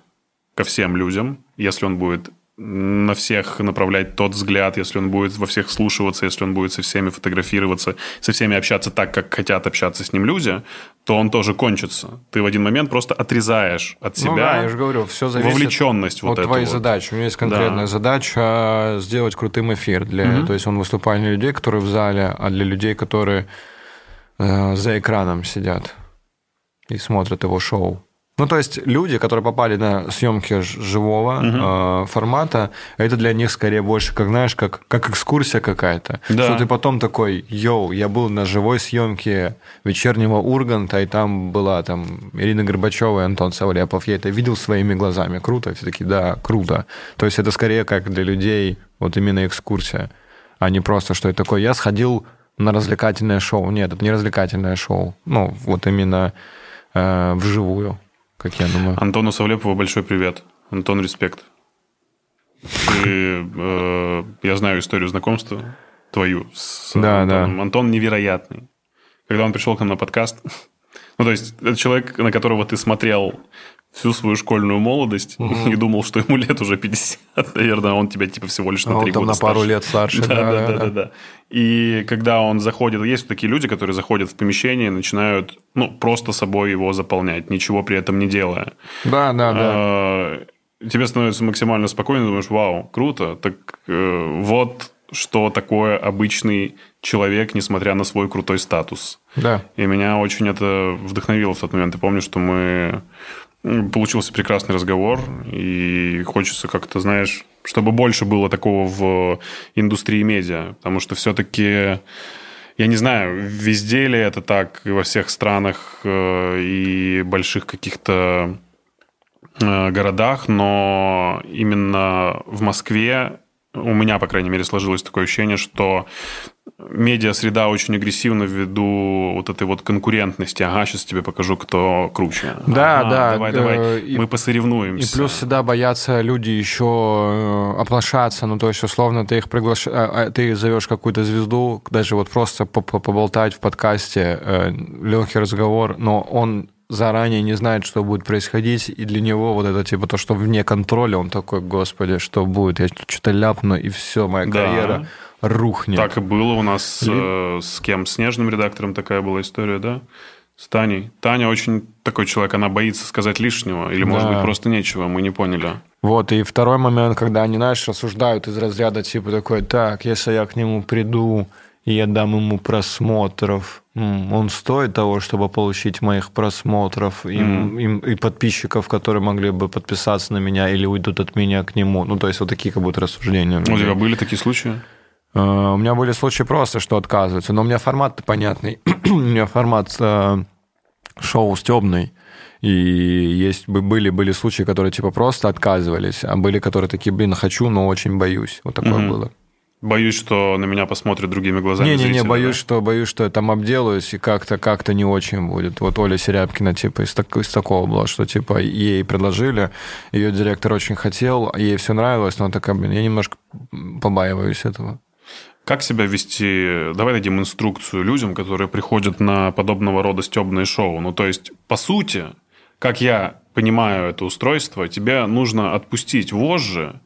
ко всем людям, если он будет на всех направлять тот взгляд, если он будет во всех слушаться, если он будет со всеми фотографироваться, со всеми общаться так, как хотят общаться с ним люди, то он тоже кончится. Ты в один момент просто отрезаешь от себя ну, да, я же говорю, все зависит вовлеченность вот от твоей вот. задачи. У меня есть конкретная да. задача сделать крутым эфир. Для, угу. То есть он выступает для людей, которые в зале, а для людей, которые э, за экраном сидят и смотрят его шоу. Ну, то есть люди, которые попали на съемки живого угу. э, формата, это для них скорее больше, как знаешь, как, как экскурсия какая-то. Да. Что ты потом такой, йоу, я был на живой съемке вечернего Урганта, и там была там Ирина Горбачева и Антон Савлепов. Я это видел своими глазами. Круто. Все таки да, круто. То есть это скорее как для людей вот именно экскурсия, а не просто, что это такое. Я сходил на развлекательное шоу. Нет, это не развлекательное шоу. Ну, вот именно э, вживую как я думаю. Антону Савлепову большой привет. Антон, респект. Ты, э, я знаю историю знакомства твою с да, Антоном. Да. Антон невероятный. Когда он пришел к нам на подкаст, *laughs* ну, то есть, это человек, на которого ты смотрел всю свою школьную молодость угу. *laughs* и думал, что ему лет уже 50, *laughs* наверное, он тебя типа всего лишь на 3 а года на старше. пару лет старше. *laughs* Да, да, да, да, да, да. И когда он заходит, есть такие люди, которые заходят в помещение и начинают, ну, просто собой его заполнять, ничего при этом не делая. Да, да, да. А, тебе становится максимально спокойно, думаешь, вау, круто, так э, вот что такое обычный человек, несмотря на свой крутой статус. Да. И меня очень это вдохновило в тот момент. Я помню, что мы... Получился прекрасный разговор, и хочется как-то, знаешь, чтобы больше было такого в индустрии медиа, потому что все-таки, я не знаю, везде ли это так, и во всех странах э, и больших каких-то э, городах, но именно в Москве у меня, по крайней мере, сложилось такое ощущение, что медиа-среда очень агрессивна ввиду вот этой вот конкурентности. Ага, сейчас тебе покажу, кто круче. Да, Ага, да, Давай, э, давай, и- мы И посоревнуемся. плюс всегда боятся люди еще э, оплошаться. Ну, то есть, условно, ты их приглашаешь, ты зовешь какую-то звезду, даже вот просто по- по- поболтать в подкасте, легкий разговор, но он заранее не знает, что будет происходить, и для него вот это типа то, что вне контроля, он такой, господи, что будет, я что-то ляпну, и все, моя Да. карьера рухнет. Так и было у нас э, с кем? С Снежным редактором такая была история, да? С Таней. Таня очень такой человек, она боится сказать лишнего. Или, может Да. быть, просто нечего, мы не поняли. Вот, и второй момент, когда они, знаешь, рассуждают из разряда типа такой, так, если я к нему приду, и я дам ему просмотров, он стоит того, чтобы получить моих просмотров и, и- и подписчиков, которые могли бы подписаться на меня или уйдут от меня к нему. Ну, то есть вот такие как будто рассуждения. у тебя были такие случаи? Э, У меня были случаи просто, что отказываются, но у меня формат понятный. *clears throat* у меня формат э, шоу стебный. И есть бы- были, были случаи, которые типа просто отказывались, а были, которые такие, блин, хочу, но очень боюсь. Вот такое Мгм. было. Боюсь, что на меня посмотрят другими глазами. Не-не-не, зрители, боюсь, да? что боюсь, что я там обделаюсь, и как-то как-то не очень будет. Вот Оля Серябкина, типа, из, так- из такого была, что, типа, ей предложили, ее директор очень хотел, ей все нравилось, но она такая, блин, я немножко побаиваюсь этого. Как себя вести? Давай дадим инструкцию людям, которые приходят на подобного рода стебные шоу. Ну, то есть, по сути, как я понимаю это устройство, тебе нужно отпустить вожжи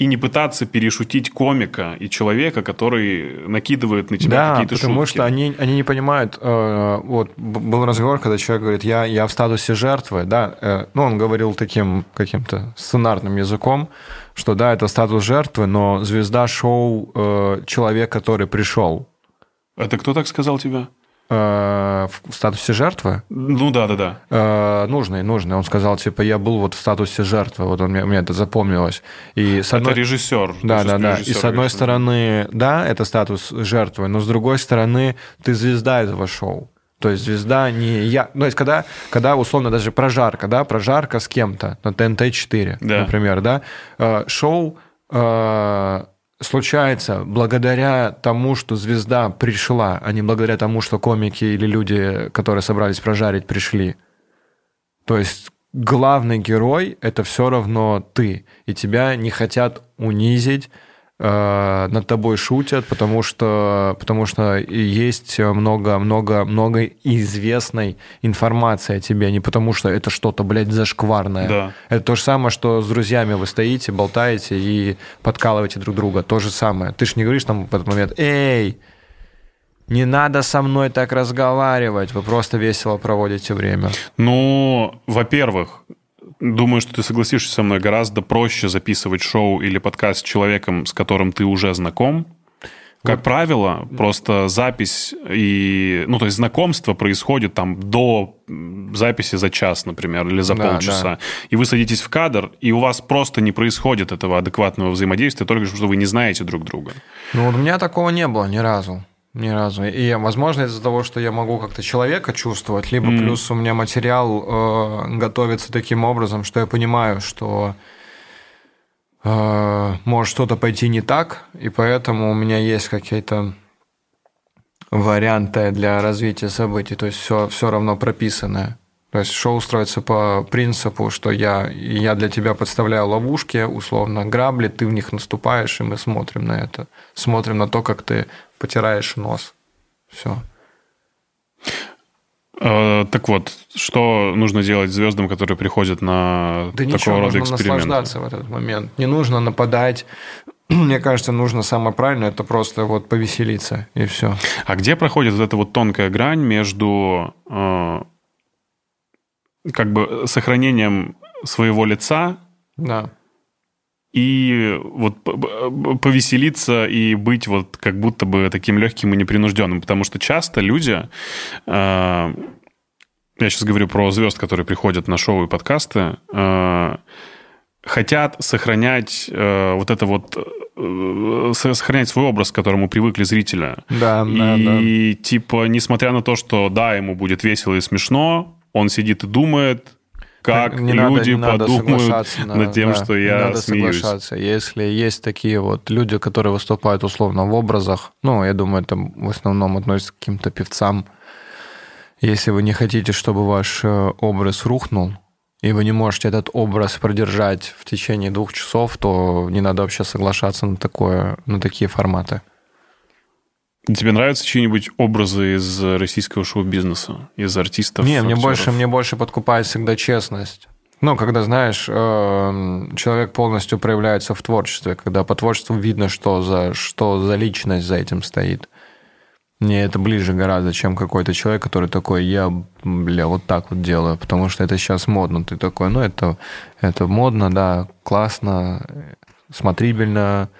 и не пытаться перешутить комика и человека, который накидывает на тебя Да, какие-то потому шутки. что они, они не понимают. э, вот был разговор, когда человек говорит, я, я в статусе жертвы, да, э, ну, он говорил таким каким-то сценарным языком, что да, это статус жертвы, но звезда шоу э, человек, который пришел Это кто так сказал тебе? Э, в статусе жертвы, Ну да, да, да. э, нужный, нужный. Он сказал, типа, я был вот в статусе жертвы, вот он, мне, мне это запомнилось. И с Это одной- режиссер. Да, да, да. И с одной говоришь. стороны, да, это статус жертвы, но с другой стороны, ты звезда этого шоу. То есть звезда не я. Ну, то есть когда, когда условно даже прожарка, да, прожарка с кем-то на ТНТ-4, Да. например, да, э, шоу э, случается благодаря тому, что звезда пришла, а не благодаря тому, что комики или люди, которые собрались прожарить, пришли. То есть главный герой – это все равно ты, и тебя не хотят унизить, над тобой шутят, потому что, потому что есть много-много-много известной информации о тебе, а не потому что это что-то, блядь, зашкварное. Да. Это то же самое, что с друзьями вы стоите, болтаете и подкалываете друг друга. То же самое. Ты же не говоришь там в этот момент, эй, не надо со мной так разговаривать, вы просто весело проводите время. Ну, во-первых, думаю, что ты согласишься со мной, гораздо проще записывать шоу или подкаст с человеком, с которым ты уже знаком. Как правило, просто запись и... Ну, то есть знакомство происходит там до записи за час, например, или за Да, полчаса. да. И вы садитесь в кадр, и у вас просто не происходит этого адекватного взаимодействия, только что вы не знаете друг друга. Ну, вот у меня такого не было ни разу. Ни разу. И, возможно, из-за того, что я могу как-то человека чувствовать, либо Мгм. плюс у меня материал э, готовится таким образом, что я понимаю, что э, может что-то пойти не так, и поэтому у меня есть какие-то варианты для развития событий, то есть все, все равно прописанное. То есть шоу строится по принципу, что я, я для тебя подставляю ловушки, условно, грабли, ты в них наступаешь, и мы смотрим на это. Смотрим на то, как ты потираешь нос. Все. Э, так вот, что нужно делать звездам, которые приходят на Да такого ничего, рода нужно эксперименты? наслаждаться в этот момент. Не нужно нападать. *clears throat* Мне кажется, нужно самое правильное, это просто вот повеселиться, и все. А где проходит вот эта вот тонкая грань между э, как бы сохранением своего лица Да. И вот повеселиться и быть вот как будто бы таким легким и непринужденным, потому что часто люди, э, я сейчас говорю про звезд, которые приходят на шоу и подкасты, э, хотят сохранять э, вот это вот сохранять свой образ, к которому привыкли зрителя. Да, и, да, да. И типа, несмотря на то, что да, ему будет весело и смешно, он сидит и думает, как не люди надо, не подумают надо на, над тем, да, что не я надо смеюсь. соглашаться. Если есть такие вот люди, которые выступают условно в образах, ну, я думаю, это в основном относится к каким-то певцам. Если вы не хотите, чтобы ваш э, образ рухнул, и вы не можете этот образ продержать в течение двух часов, то не надо вообще соглашаться на, такое, на такие форматы. Тебе нравятся чьи-нибудь образы из российского шоу-бизнеса, из артистов? Не, мне больше, мне больше подкупает всегда честность. Ну, когда, знаешь, э, человек полностью проявляется в творчестве, когда по творчеству видно, что за, что за личность за этим стоит. Мне это ближе гораздо, чем какой-то человек, который такой, я, бля, вот так вот делаю, потому что это сейчас модно. Ты такой, ну, это, это модно, да, классно, смотрибельно,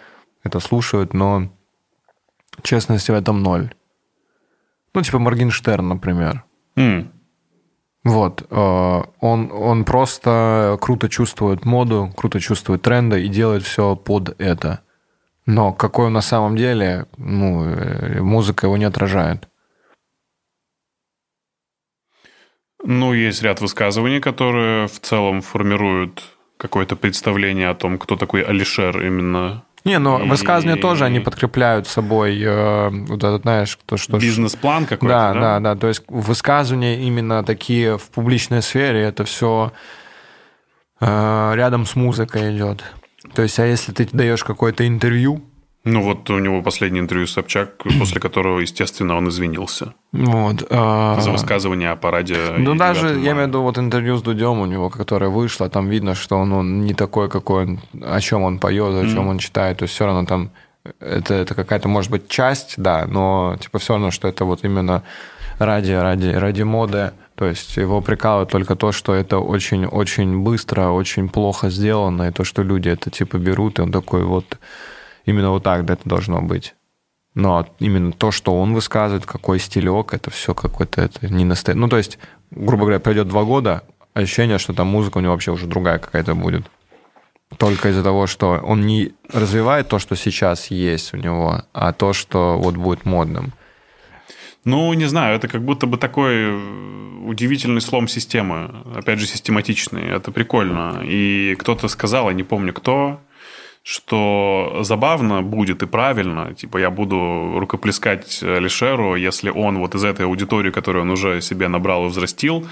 это слушают, но честности в этом ноль. Ну, типа Моргенштерн, например. М. Вот. э, Он, он просто круто чувствует моду, круто чувствует тренды и делает все под это. Но какой он на самом деле, ну, э, музыка его не отражает. Ну, есть ряд высказываний, которые в целом формируют какое-то представление о том, кто такой Алишер именно. Не, но И- высказывания тоже они подкрепляют собой, э, вот это, знаешь, то, что... Бизнес-план какой-то, Да, да? да, да. То есть высказывания именно такие в публичной сфере, это все рядом с музыкой идет. То есть, а если ты даешь какое-то интервью, Ну, вот у него последнее интервью с Собчак, *clears throat* после которого, естественно, он извинился вот, э, за высказывание о параде. Ну, даже, 9 я имею в виду, вот интервью с Дудем у него, которое вышло, там видно, что он, он не такой, какой он, о чем он поет, о чем он читает. То есть все равно там это, это какая-то, может быть, часть, да, но типа все равно, что это вот именно ради, ради, ради моды. То есть его прикалывает только то, что это очень-очень быстро, очень плохо сделано, и то, что люди это типа берут, и он такой вот именно вот так это должно быть. Но именно то, что он высказывает, какой стилек, это все какой-то это не настоящий. Ну, то есть, грубо говоря, пройдет два года, ощущение, что там музыка у него вообще уже другая какая-то будет. Только из-за того, что он не развивает то, что сейчас есть у него, а то, что вот будет модным. Ну, не знаю, это как будто бы такой удивительный слом системы. Опять же, систематичный. Это прикольно. И кто-то сказал, я не помню кто, что забавно будет и правильно, типа я буду рукоплескать Алишеру, если он вот из этой аудитории, которую он уже себе набрал и взрастил,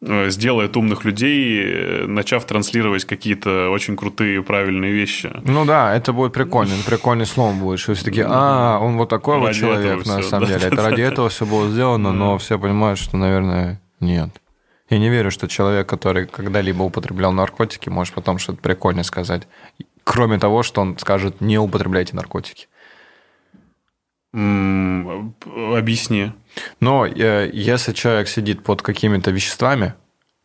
э, сделает умных людей, э, начав транслировать какие-то очень крутые правильные вещи. Ну да, это будет прикольно, прикольный слом будет, что все такие, а, он вот такой вот человек, на самом да, деле. Это ради этого все было сделано, но все понимают, что, наверное, нет. Я не верю, что человек, который когда-либо употреблял наркотики, может потом что-то прикольное сказать. Кроме того, что он скажет, не употребляйте наркотики. М, Объясни. Но э, если человек сидит под какими-то веществами,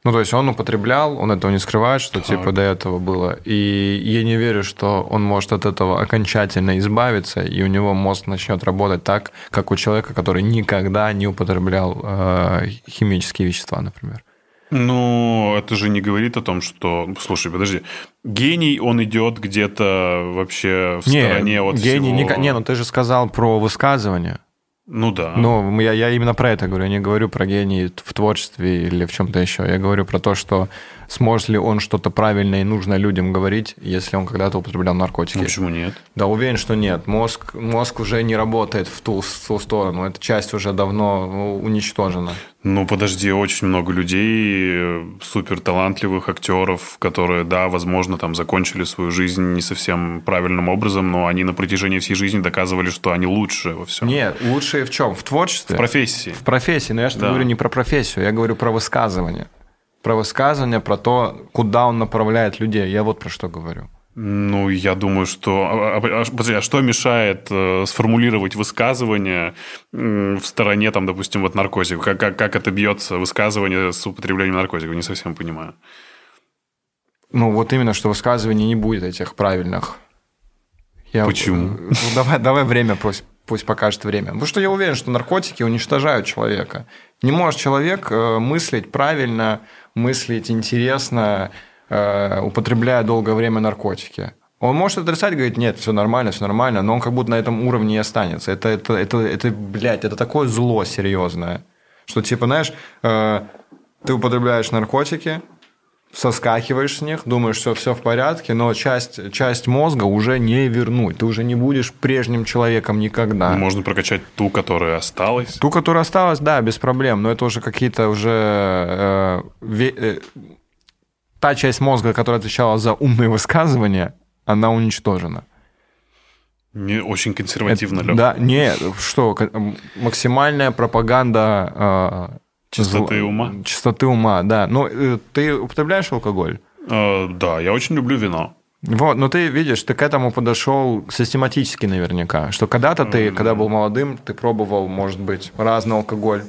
ну, то есть он употреблял, он этого не скрывает, что типа до этого было. И я не верю, что он может от этого окончательно избавиться, и у него мозг начнет работать так, как у человека, который никогда не употреблял э, химические вещества, например. Ну, это же не говорит о том, что... Слушай, подожди. Гений, он идет где-то вообще в стороне от гений, всего... не, не, ну ты же сказал про высказывание. Ну да. Ну, я, я именно про это говорю. Я не говорю про гений в творчестве или в чем-то еще. Я говорю про то, что сможет ли он что-то правильное и нужное людям говорить, если он когда-то употреблял наркотики. Ну, почему нет? Да, уверен, что нет. Мозг, мозг уже не работает в ту, в ту сторону. Эта часть уже давно ну, уничтожена. Ну, подожди, очень много людей, супер талантливых актеров, которые, да, возможно, там закончили свою жизнь не совсем правильным образом, но они на протяжении всей жизни доказывали, что они лучше во всем. Нет, лучшие в чем? В творчестве? В профессии. В профессии, но я же Да. говорю не про профессию, я говорю про высказывание. Про высказывание, про то, куда он направляет людей. Я вот про что говорю. Ну, я думаю, что... а, а, а, Подожди, а что мешает э, сформулировать высказывание в стороне, там, допустим, вот наркотиков? Как, как, как это бьется, высказывание с употреблением наркотиков? Не совсем понимаю. ну, вот именно, что высказываний не будет этих правильных. Я, Почему? Ну, давай, давай время, пусть, пусть покажет время. Потому что я уверен, что наркотики уничтожают человека. Не может человек э, мыслить правильно, мыслить интересно, э, употребляя долгое время наркотики. Он может отрицать, говорить, нет, все нормально, все нормально, но он как будто на этом уровне и останется. Это, это, это, это блядь, это такое зло серьезное, что типа, знаешь, э, ты употребляешь наркотики, соскакиваешь с них, думаешь, что все в порядке, но часть, часть мозга уже не вернуть. Ты уже не будешь прежним человеком никогда. Можно прокачать ту, которая осталась. Ту, которая осталась, да, без проблем, но это уже какие-то уже... Э, ве, э, та часть мозга, которая отвечала за умные высказывания, она уничтожена. Не очень консервативно, Это-. Да, не, что, максимальная пропаганда... э, Чистоты зла- ума? Чистоты ума, да. Ну, э, ты употребляешь алкоголь? Э, да, я очень люблю вино. Вот, но ты видишь, ты к этому подошел систематически наверняка, что когда-то ты, когда был молодым, ты пробовал, может быть, разный алкоголь.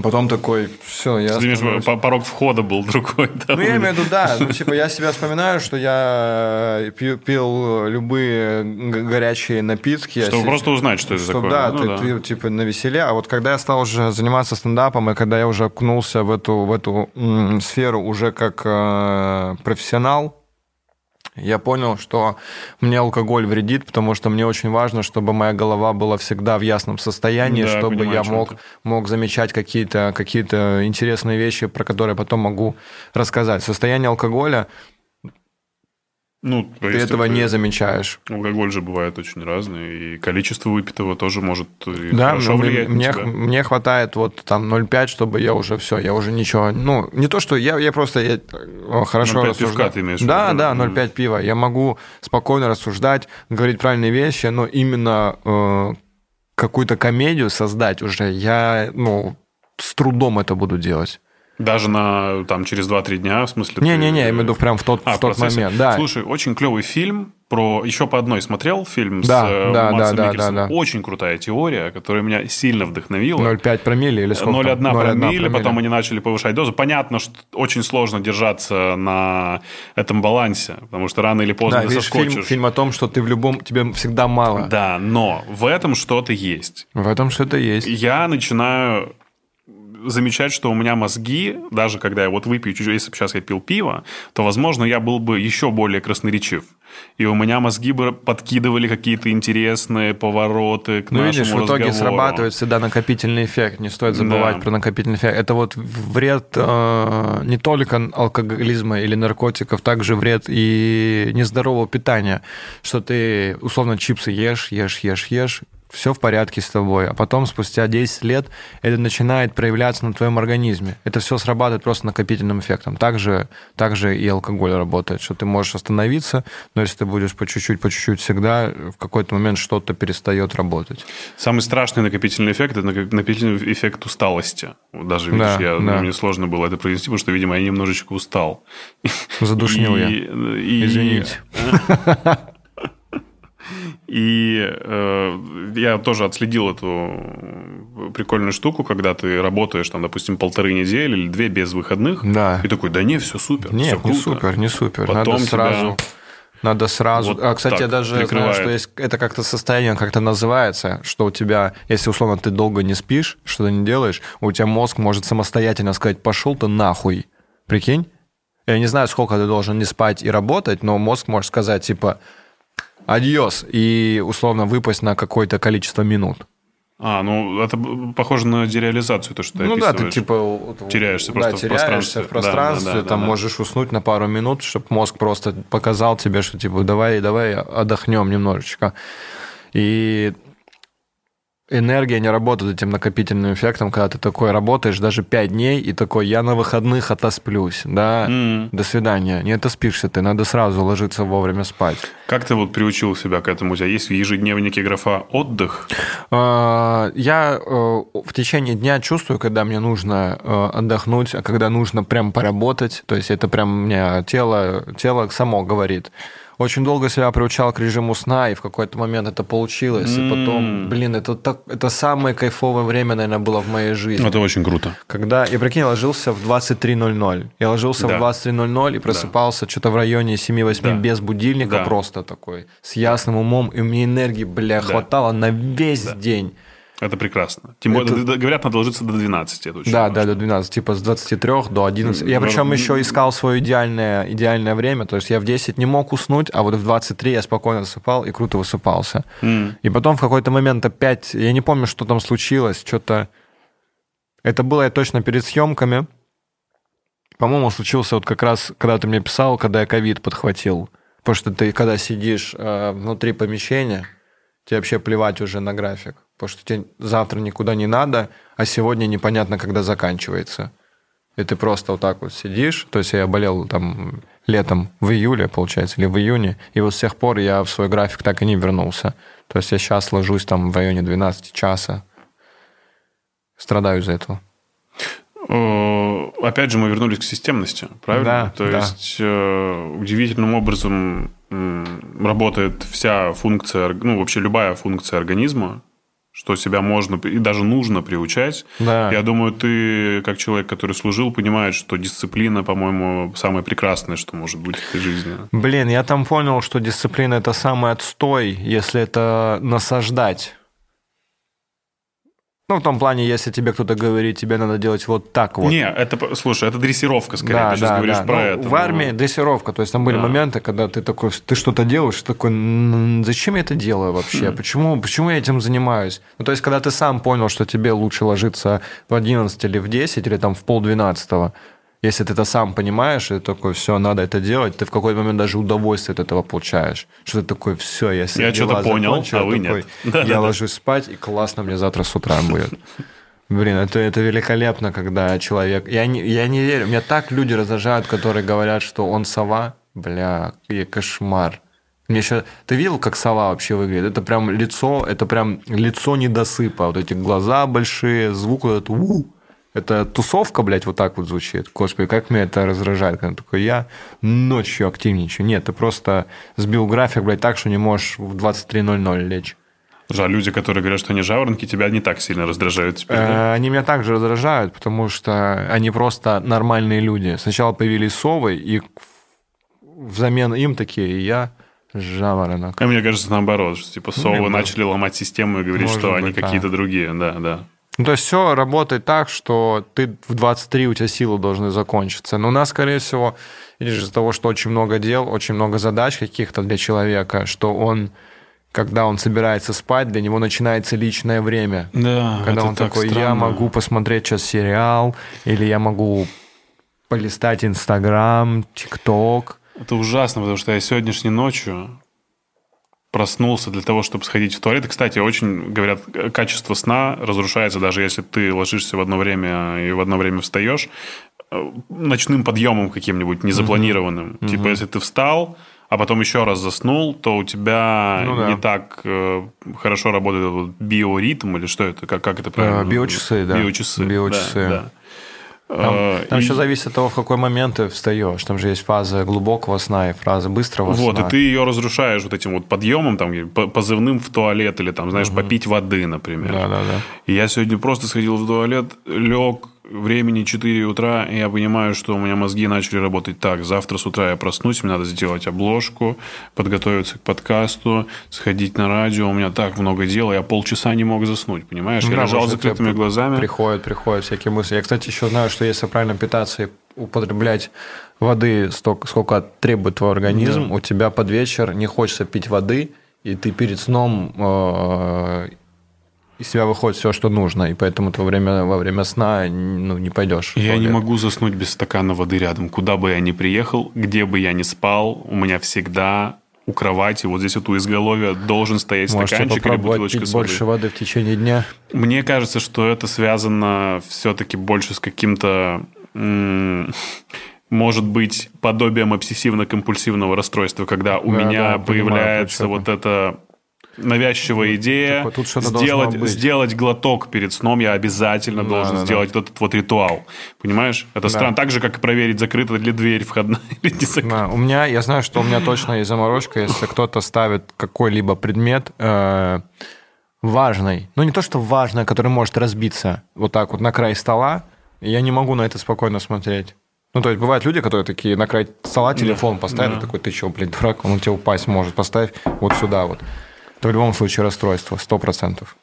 Потом такой, все, я... Ты становлюсь- по- порог входа был другой. *laughs* да, Ну, я имею в виду, да. Ну, *laughs* типа, я себя вспоминаю, что я э, пью- пил любые г- горячие напитки. Чтобы Я просто узнать, что это что, такое. да, Ну ты, ты, типа на веселе. А вот когда я стал уже заниматься стендапом, и когда я уже окунулся в эту, в эту м, сферу уже как э, профессионал, я понял, что мне алкоголь вредит, потому что мне очень важно, чтобы моя голова была всегда в ясном состоянии, Да, чтобы понимаю, я мог, мог замечать какие-то какие интересные вещи, про которые потом могу рассказать. Состояние алкоголя, Ну, ты этого это- не замечаешь. Алкоголь же бывает очень разный, и количество выпитого тоже может и Да, хорошо ну, влиять мне, на тебя. мне хватает вот там 0,5, чтобы я уже все, я уже ничего, ну, не то, что я, я просто я, э, хорошо 0,5 рассуждаю. пивка ты имеешь да, да? 0,5 пива. Я могу спокойно рассуждать, говорить правильные вещи, но именно э, какую-то комедию создать уже я, ну, с трудом это буду делать. Даже на там через 2-3 дня, в смысле. ты- Не-не-не, я имею в виду прям в тот, А, в тот процессе. момент. Да. Слушай, очень клевый фильм про еще по одной смотрел фильм Да, с э, да, Мадсом да, да, да, да. Очень крутая теория, которая меня сильно вдохновила. 0,5 промилле или сколько? 0,1 там? 0,1 промилле, потом они начали повышать дозу. Понятно, что очень сложно держаться на этом балансе, потому что рано или поздно Да, ты видишь, соскочишь. фильм, фильм о том, что ты в любом, тебе всегда мало. Да, но в этом что-то есть. В этом что-то есть. Я начинаю замечать, что у меня мозги, даже когда я вот выпью чуть-чуть, если бы сейчас я пил пиво, то, возможно, я был бы еще более красноречив. И у меня мозги бы подкидывали какие-то интересные повороты к Ну, нашему видишь, в итоге разговору. срабатывает всегда накопительный эффект. Не стоит забывать Да. про накопительный эффект. Это вот вред э, не только алкоголизма или наркотиков, также вред и нездорового питания. Что ты, условно, чипсы ешь, ешь, ешь, ешь, все в порядке с тобой, а потом спустя 10 лет это начинает проявляться на твоем организме. Это все срабатывает просто накопительным эффектом. Также, также и алкоголь работает, что ты можешь остановиться, но если ты будешь по чуть-чуть, по чуть-чуть всегда, в какой-то момент что-то перестает работать. Самый страшный накопительный эффект – это накоп- накопительный эффект усталости. Даже, видишь, Да, я, да. мне сложно было это произнести, потому что, видимо, я немножечко устал. Задушнил И- я. и- Извините. *laughs* И э, я тоже отследил эту прикольную штуку, когда ты работаешь, там, допустим, полторы недели или две без выходных. Да. И такой, да не, все супер, Нет, всё не круто. супер, не супер. Потом Надо тебя сразу... Надо сразу... вот а, кстати, я даже знаю, прикрывает. что есть... Это как-то состояние как-то называется, что у тебя, если условно ты долго не спишь, что-то не делаешь, у тебя мозг может самостоятельно сказать, пошел ты нахуй. Прикинь? Я не знаю, сколько ты должен не спать и работать, но мозг может сказать, типа, адьос, и условно выпасть на какое-то количество минут. А, ну, это похоже на дереализацию, то, что ты ну да, ты типа вот, Теряешься да, просто в теряешься пространстве. в пространстве, Да, да, да, там да, да. можешь уснуть на пару минут, чтобы мозг просто показал тебе, что типа давай, давай отдохнем немножечко. И энергия не работает этим накопительным эффектом, когда ты такой работаешь даже 5 дней и такой, я на выходных отосплюсь, да, М. до свидания. Не отоспишься ты, надо сразу ложиться вовремя спать. Как ты вот приучил себя к этому? У тебя есть в ежедневнике графа «отдых»? А, Я э, в течение дня чувствую, когда мне нужно э, отдохнуть, а когда нужно прям поработать. То есть это прям меня тело, тело само говорит. Очень долго себя приучал к режиму сна, и в какой-то момент это получилось. И потом, блин, это, так, это самое кайфовое время, наверное, было в моей жизни. Это очень круто. Когда, я прикинь, я ложился в 23.00. Я ложился Да. в 23.00 и просыпался что-то в районе 7-8 Да. без будильника, Да. просто такой, с ясным умом, и мне энергии, бля, хватало на весь день. Это прекрасно. Тем более, Это- говорят, надо ложиться до 12. Это очень Да, важно. да, до 12, типа с 23 до 11. Я Ну, причем еще искал свое идеальное, идеальное время, то есть я в 10 не мог уснуть, а вот в 23 я спокойно засыпал и круто высыпался. М. И потом в какой-то момент опять, я не помню, что там случилось, что-то... Это было я точно перед съемками. По-моему, случился вот как раз, когда ты мне писал, когда я ковид подхватил. Потому что ты, когда сидишь э, внутри помещения, тебе вообще плевать уже на график. Потому что тебе завтра никуда не надо, а сегодня непонятно, когда заканчивается. И ты просто вот так вот сидишь. То есть я болел там летом в июле, получается, или в июне. И вот с тех пор я в свой график так и не вернулся. То есть я сейчас ложусь там в районе 12 часа. Страдаю из-за этого. Э, Опять же, мы вернулись к системности, правильно? Да, То да. есть э, удивительным образом м, работает вся функция, ну, вообще любая функция организма, что себя можно и даже нужно приучать. Да. Я думаю, ты, как человек, который служил, понимаешь, что дисциплина, по-моему, самое прекрасное, что может быть в этой жизни. Блин, я там понял, что дисциплина это самый отстой, если это насаждать. Ну, в том плане, если тебе кто-то говорит, тебе надо делать вот так вот. Не, это, слушай, это дрессировка, скорее. ты сейчас говоришь про Ну, это. В армии дрессировка. То есть там были Да. моменты, когда ты такой, ты что-то делаешь, такой, «М, зачем я это делаю Хм. вообще? Почему, почему я этим занимаюсь? Ну, то есть, когда ты сам понял, что тебе лучше ложиться в 11 или в 10, или там в полдвенадцатого, если ты это сам понимаешь, и такой, все, надо это делать, ты в какой-то момент даже удовольствие от этого получаешь. Что ты такой, все, я Я что-то понял, закончил», а вы такой, нет. *laughs* Я ложусь спать, и классно мне завтра с утра будет. Блин, это, это великолепно, когда человек... Я не, я не верю. Меня так люди раздражают, которые говорят, что он сова. Бля, какой кошмар. Мне еще... Ты видел, как сова вообще выглядит? Это прям лицо, это прям лицо недосыпа. Вот эти глаза большие, звук вот этот «у». Это тусовка, блядь, вот так вот звучит. Господи, как меня это раздражает, когда такой я ночью активничаю. Нет, ты просто сбил график, блядь, так, что не можешь в 23.00 лечь. Слушай, а люди, которые говорят, что они жаворонки, тебя не так сильно раздражают теперь, да? Э, Они меня также раздражают, потому что они просто нормальные люди. Сначала появились совы, и взамен им такие я жаворонок. А мне кажется, наоборот, что типа совы Может. начали ломать систему и говорить, Может что они быть, да. какие-то другие, да, да. Ну, то есть все работает так, что ты в 23 у тебя силы должны закончиться. Но у нас, скорее всего, из-за того, что очень много дел, очень много задач каких-то для человека, что он, когда он собирается спать, для него начинается личное время. Да, Когда он такой, я могу посмотреть сейчас сериал, или я могу полистать Инстаграм, ТикТок. Это ужасно, потому что я сегодняшней ночью проснулся для того, чтобы сходить в туалет. И, кстати, очень, говорят, качество сна разрушается, даже если ты ложишься в одно время и в одно время встаешь, э, ночным подъемом каким-нибудь незапланированным. Типа, если ты встал, а потом еще раз заснул, то у тебя Ну да. не так э, хорошо работает этот биоритм, или что это, как, как это правильно? Э, биочасы, да. Биочасы. Биочасы. да, да. Там, Э, там и- еще зависит от того, в какой момент ты встаешь. Там же есть фаза глубокого сна и фаза быстрого Вот, сна. и ты ее разрушаешь вот этим вот подъемом, там, по- позывным в туалет или там, знаешь, попить воды, например. Да, да, да. И я сегодня просто сходил в туалет, лег, времени 4 утра, и я понимаю, что у меня мозги начали работать так. Завтра с утра я проснусь, мне надо сделать обложку, подготовиться к подкасту, сходить на радио. У меня так много дела, я полчаса не мог заснуть, понимаешь? Я Да, лежал с закрытыми глазами. Приходят, приходят всякие мысли. Я, кстати, еще знаю, что если правильно питаться и употреблять воды столько, сколько требует твой организм, у тебя под вечер не хочется пить воды, и ты перед сном э, из себя выходит все, что нужно, и поэтому ты во время, во время сна ну, не пойдешь. Я не могу заснуть без стакана воды рядом. Куда бы я ни приехал, где бы я ни спал, у меня всегда у кровати, вот здесь вот у изголовья должен стоять Можете стаканчик или бутылочка пить с водой. больше воды в течение дня. Мне кажется, что это связано все-таки больше с каким-то, может быть, подобием обсессивно-компульсивного расстройства, когда у Да, меня да, понимаю, появляется чё вот это навязчивая идея, Такое, тут сделать, сделать глоток перед сном я обязательно Да, должен да, да. сделать вот этот вот ритуал. Понимаешь? Это странно. Так же, как и проверить, закрыта ли дверь входная *laughs* или не закрыта. Да, у меня, я знаю, что у меня точно есть заморочка, если *laughs* кто-то ставит какой-либо предмет э, важный, ну не то, что важный, который может разбиться вот так вот на край стола, я не могу на это спокойно смотреть. Ну, то есть бывают люди, которые такие на край стола телефон да. и такой, ты что, блин, дурак, он у тебя упасть может, поставь вот сюда вот. Это в любом случае расстройство, сто процентов.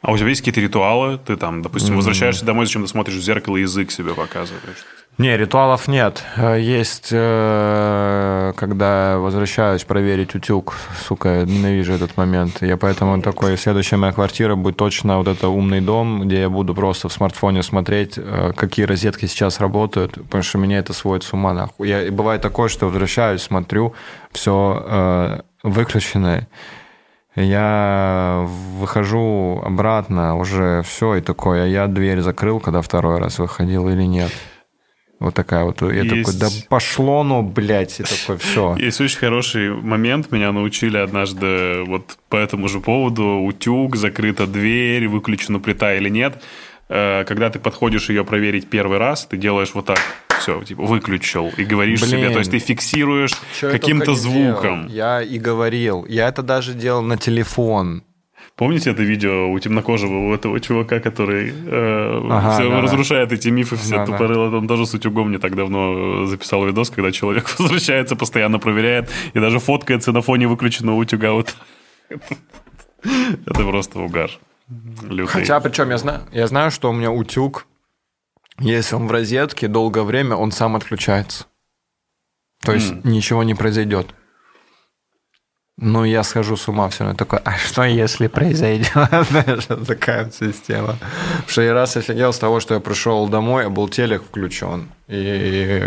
А у тебя есть какие-то ритуалы? Ты там, допустим, возвращаешься домой, зачем ты смотришь в зеркало, язык себе показываешь? Не, ритуалов нет. Э, Есть, э, когда возвращаюсь проверить утюг, сука, я ненавижу этот момент. Я поэтому такой, следующая моя квартира будет точно вот это умный дом, где я буду просто в смартфоне смотреть, э, какие розетки сейчас работают, потому что меня это сводит с ума. Нахуй. Я, бывает такое, что возвращаюсь, смотрю, все выключено, я выхожу обратно, уже все, и такое, а я дверь закрыл, когда второй раз выходил или нет. Вот такая вот. Я Есть- такой, да пошло ну, блядь, и такой, все. Есть очень хороший момент. Меня научили однажды вот по этому же поводу. Утюг, закрыта дверь, выключена плита или нет. Э, Когда ты подходишь ее проверить первый раз, ты делаешь вот так. Все, типа, выключил. И говоришь Блин. себе. То есть ты фиксируешь каким-то звуком. делал. Я и говорил. Я это даже делал на телефон. Помните это видео у темнокожего, у этого чувака, который э, Ага, всё да, да. разрушает эти мифы все Да, да. тупорыло? Он тоже с утюгом не так давно записал видос, когда человек *laughs* возвращается, постоянно проверяет и даже фоткается на фоне выключенного утюга. Вот. *laughs* Это просто угар. Лютый. Хотя, причем я знаю, я знаю, что у меня утюг, если он в розетке долгое время, он сам отключается. То есть ничего не произойдет. Но я схожу с ума все равно такой, а что если произойдет? *laughs* Такая система. Что я раз офигел с того, что я пришел домой, а был телек включен. И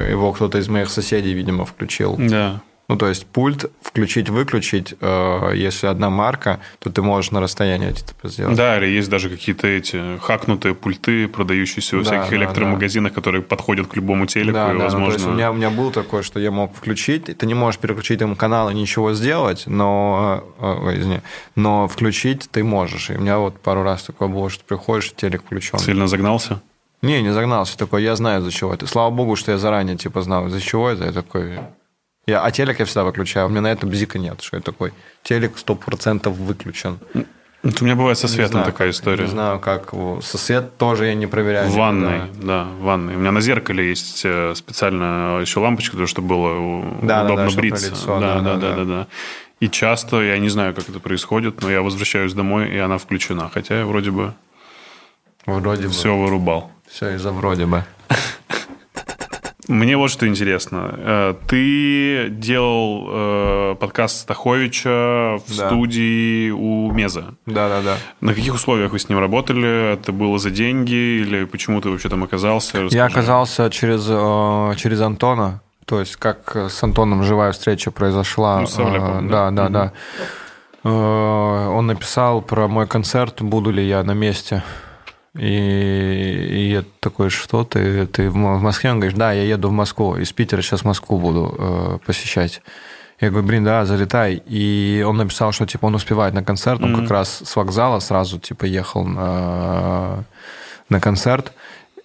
его кто-то из моих соседей, видимо, включил. Да. Ну, то есть пульт включить-выключить, э, если одна марка, то ты можешь на расстоянии это типа сделать. Да, или есть даже какие-то эти хакнутые пульты, продающиеся в Да, всяких да, электромагазинах, которые подходят к любому телеку, Да, и, да, ну, возможно... то есть у меня, у меня был такой, что я мог включить, ты не можешь переключить им канал и ничего сделать, но, э, ой, извини, но включить ты можешь. И у меня вот пару раз такое было, что приходишь, телек включен. Сильно загнался? Не, не загнался, такой, я знаю, за чего это. Слава богу, что я заранее типа знал, за чего это, я такой... Я, а телек я всегда выключаю, у меня на это бзика нет, что я такой, телек 100% выключен. Вот у меня бывает со светом знаю, такая история. Не знаю, как его- со свет тоже я не проверяю. В никогда. ванной, да, в ванной. У меня на зеркале есть э, специально еще лампочка, чтобы было Да, да, удобно да, на бриться. лицо, да, да, да, да, да, да. да, да. И часто, я не знаю, как это происходит, но я возвращаюсь домой, и она включена. Хотя я вроде бы Вроде бы. все вырубал. Все из-за вроде бы. Мне вот что интересно. Э, Ты делал э, подкаст Стаховича в Да. студии у Меза. Да-да-да. На каких условиях вы с ним работали? Это было за деньги или почему ты вообще там оказался? Я Расскажи. оказался через, э, через Антона. То есть, как с Антоном живая встреча произошла. Ну, с Савляком, Э, да? да, да, да. Э, Он написал про мой концерт, буду ли я на месте. И, и я такой, что ты, ты в Мо- в Москве? Он говорит, да, я еду в Москву, из Питера сейчас Москву буду э, посещать. Я говорю, блин, да, залетай. И он написал, что типа он успевает на концерт, он как раз с вокзала сразу типа ехал на, на концерт.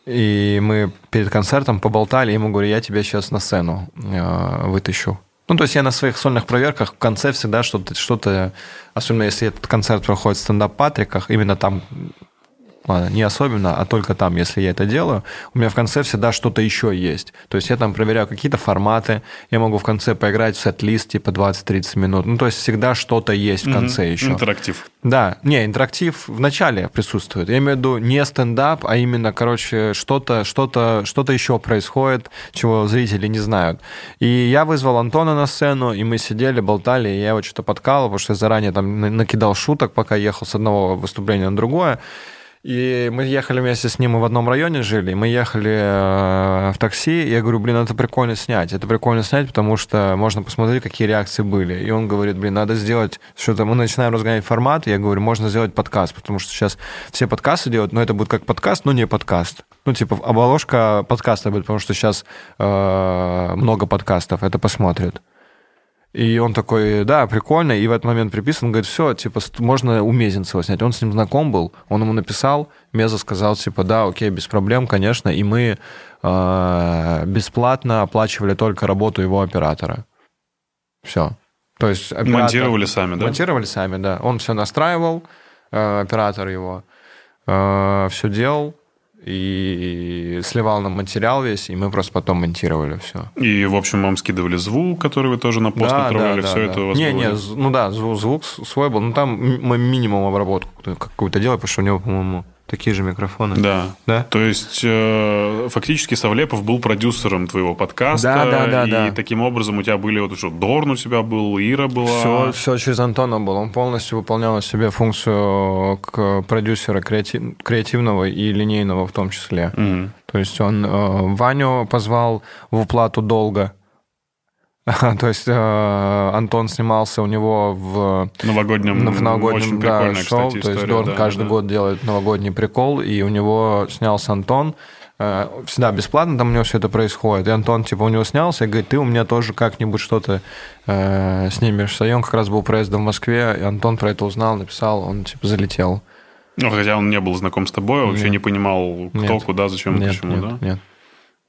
И мы перед концертом поболтали, и ему говорю, я тебя сейчас на сцену э, вытащу. Ну, то есть я на своих сольных проверках в конце всегда что-то, что-то, особенно если этот концерт проходит в стендап-патриках, именно там, не особенно, а только там, если я это делаю, у меня в конце всегда что-то еще есть. То есть я там проверяю какие-то форматы, я могу в конце поиграть в сет-лист типа 20-30 минут. Ну, то есть всегда что-то есть в конце еще. Интерактив. Да, не, интерактив в начале присутствует. Я имею в виду не стендап, а именно, короче, что-то, что-то, что-то еще происходит, чего зрители не знают. И я вызвал Антона на сцену, и мы сидели, болтали, и я его что-то подкалывал, потому что я заранее там на- накидал шуток, пока ехал с одного выступления на другое. И мы ехали вместе с ним, мы в одном районе жили, мы ехали э, в такси, и я говорю, блин, это прикольно снять, это прикольно снять, потому что можно посмотреть, какие реакции были. И он говорит, блин, надо сделать что-то, мы начинаем разгонять формат, и я говорю, можно сделать подкаст, потому что сейчас все подкасты делают, но это будет как подкаст, но не подкаст. Ну, типа, обложка подкаста будет, потому что сейчас э, много подкастов, это посмотрят. И он такой, да, прикольно, и в этот момент приписан, он говорит, все, типа, можно у Мезенцева снять. Он с ним знаком был, он ему написал, Меза сказал, типа, да, окей, без проблем, конечно, и мы э, бесплатно оплачивали только работу его оператора. Все. То есть оператор- Монтировали сами, да? Монтировали сами, да. Он все настраивал, э, оператор его, все делал и сливал нам материал весь, и мы просто потом монтировали все. И, в общем, вам скидывали звук, который вы тоже на пост отправляли, все это у вас Не, было? не, ну да, звук, звук свой был. Ну там мы минимум обработку какую-то делали, потому что у него, по-моему, такие же микрофоны. Да. Да? То есть, э, фактически Савлепов был продюсером твоего подкаста. Да, да, да, И да. таким образом у тебя были, вот что, Дорн у тебя был, Ира была. Все, все через Антона было. Он полностью выполнял на себе функцию к продюсера креати- креативного и линейного в том числе. Мгм. То есть он э, Ваню позвал в уплату долга. *laughs* То есть э, Антон снимался у него в Новогоднем, в новогоднем да, шоу. кстати, То есть история. Дорн да, каждый да. год делает новогодний прикол, и у него снялся Антон. Э, Всегда бесплатно там у него все это происходит. И Антон, типа, у него снялся и говорит, ты у меня тоже как-нибудь что-то э, снимешься. И он как раз был проездом в Москве, и Антон про это узнал, написал, он, типа, залетел. Ну, хотя он не был знаком с тобой, вообще Нет. не понимал, кто, Нет. куда, зачем, нет, почему, нет, да? нет.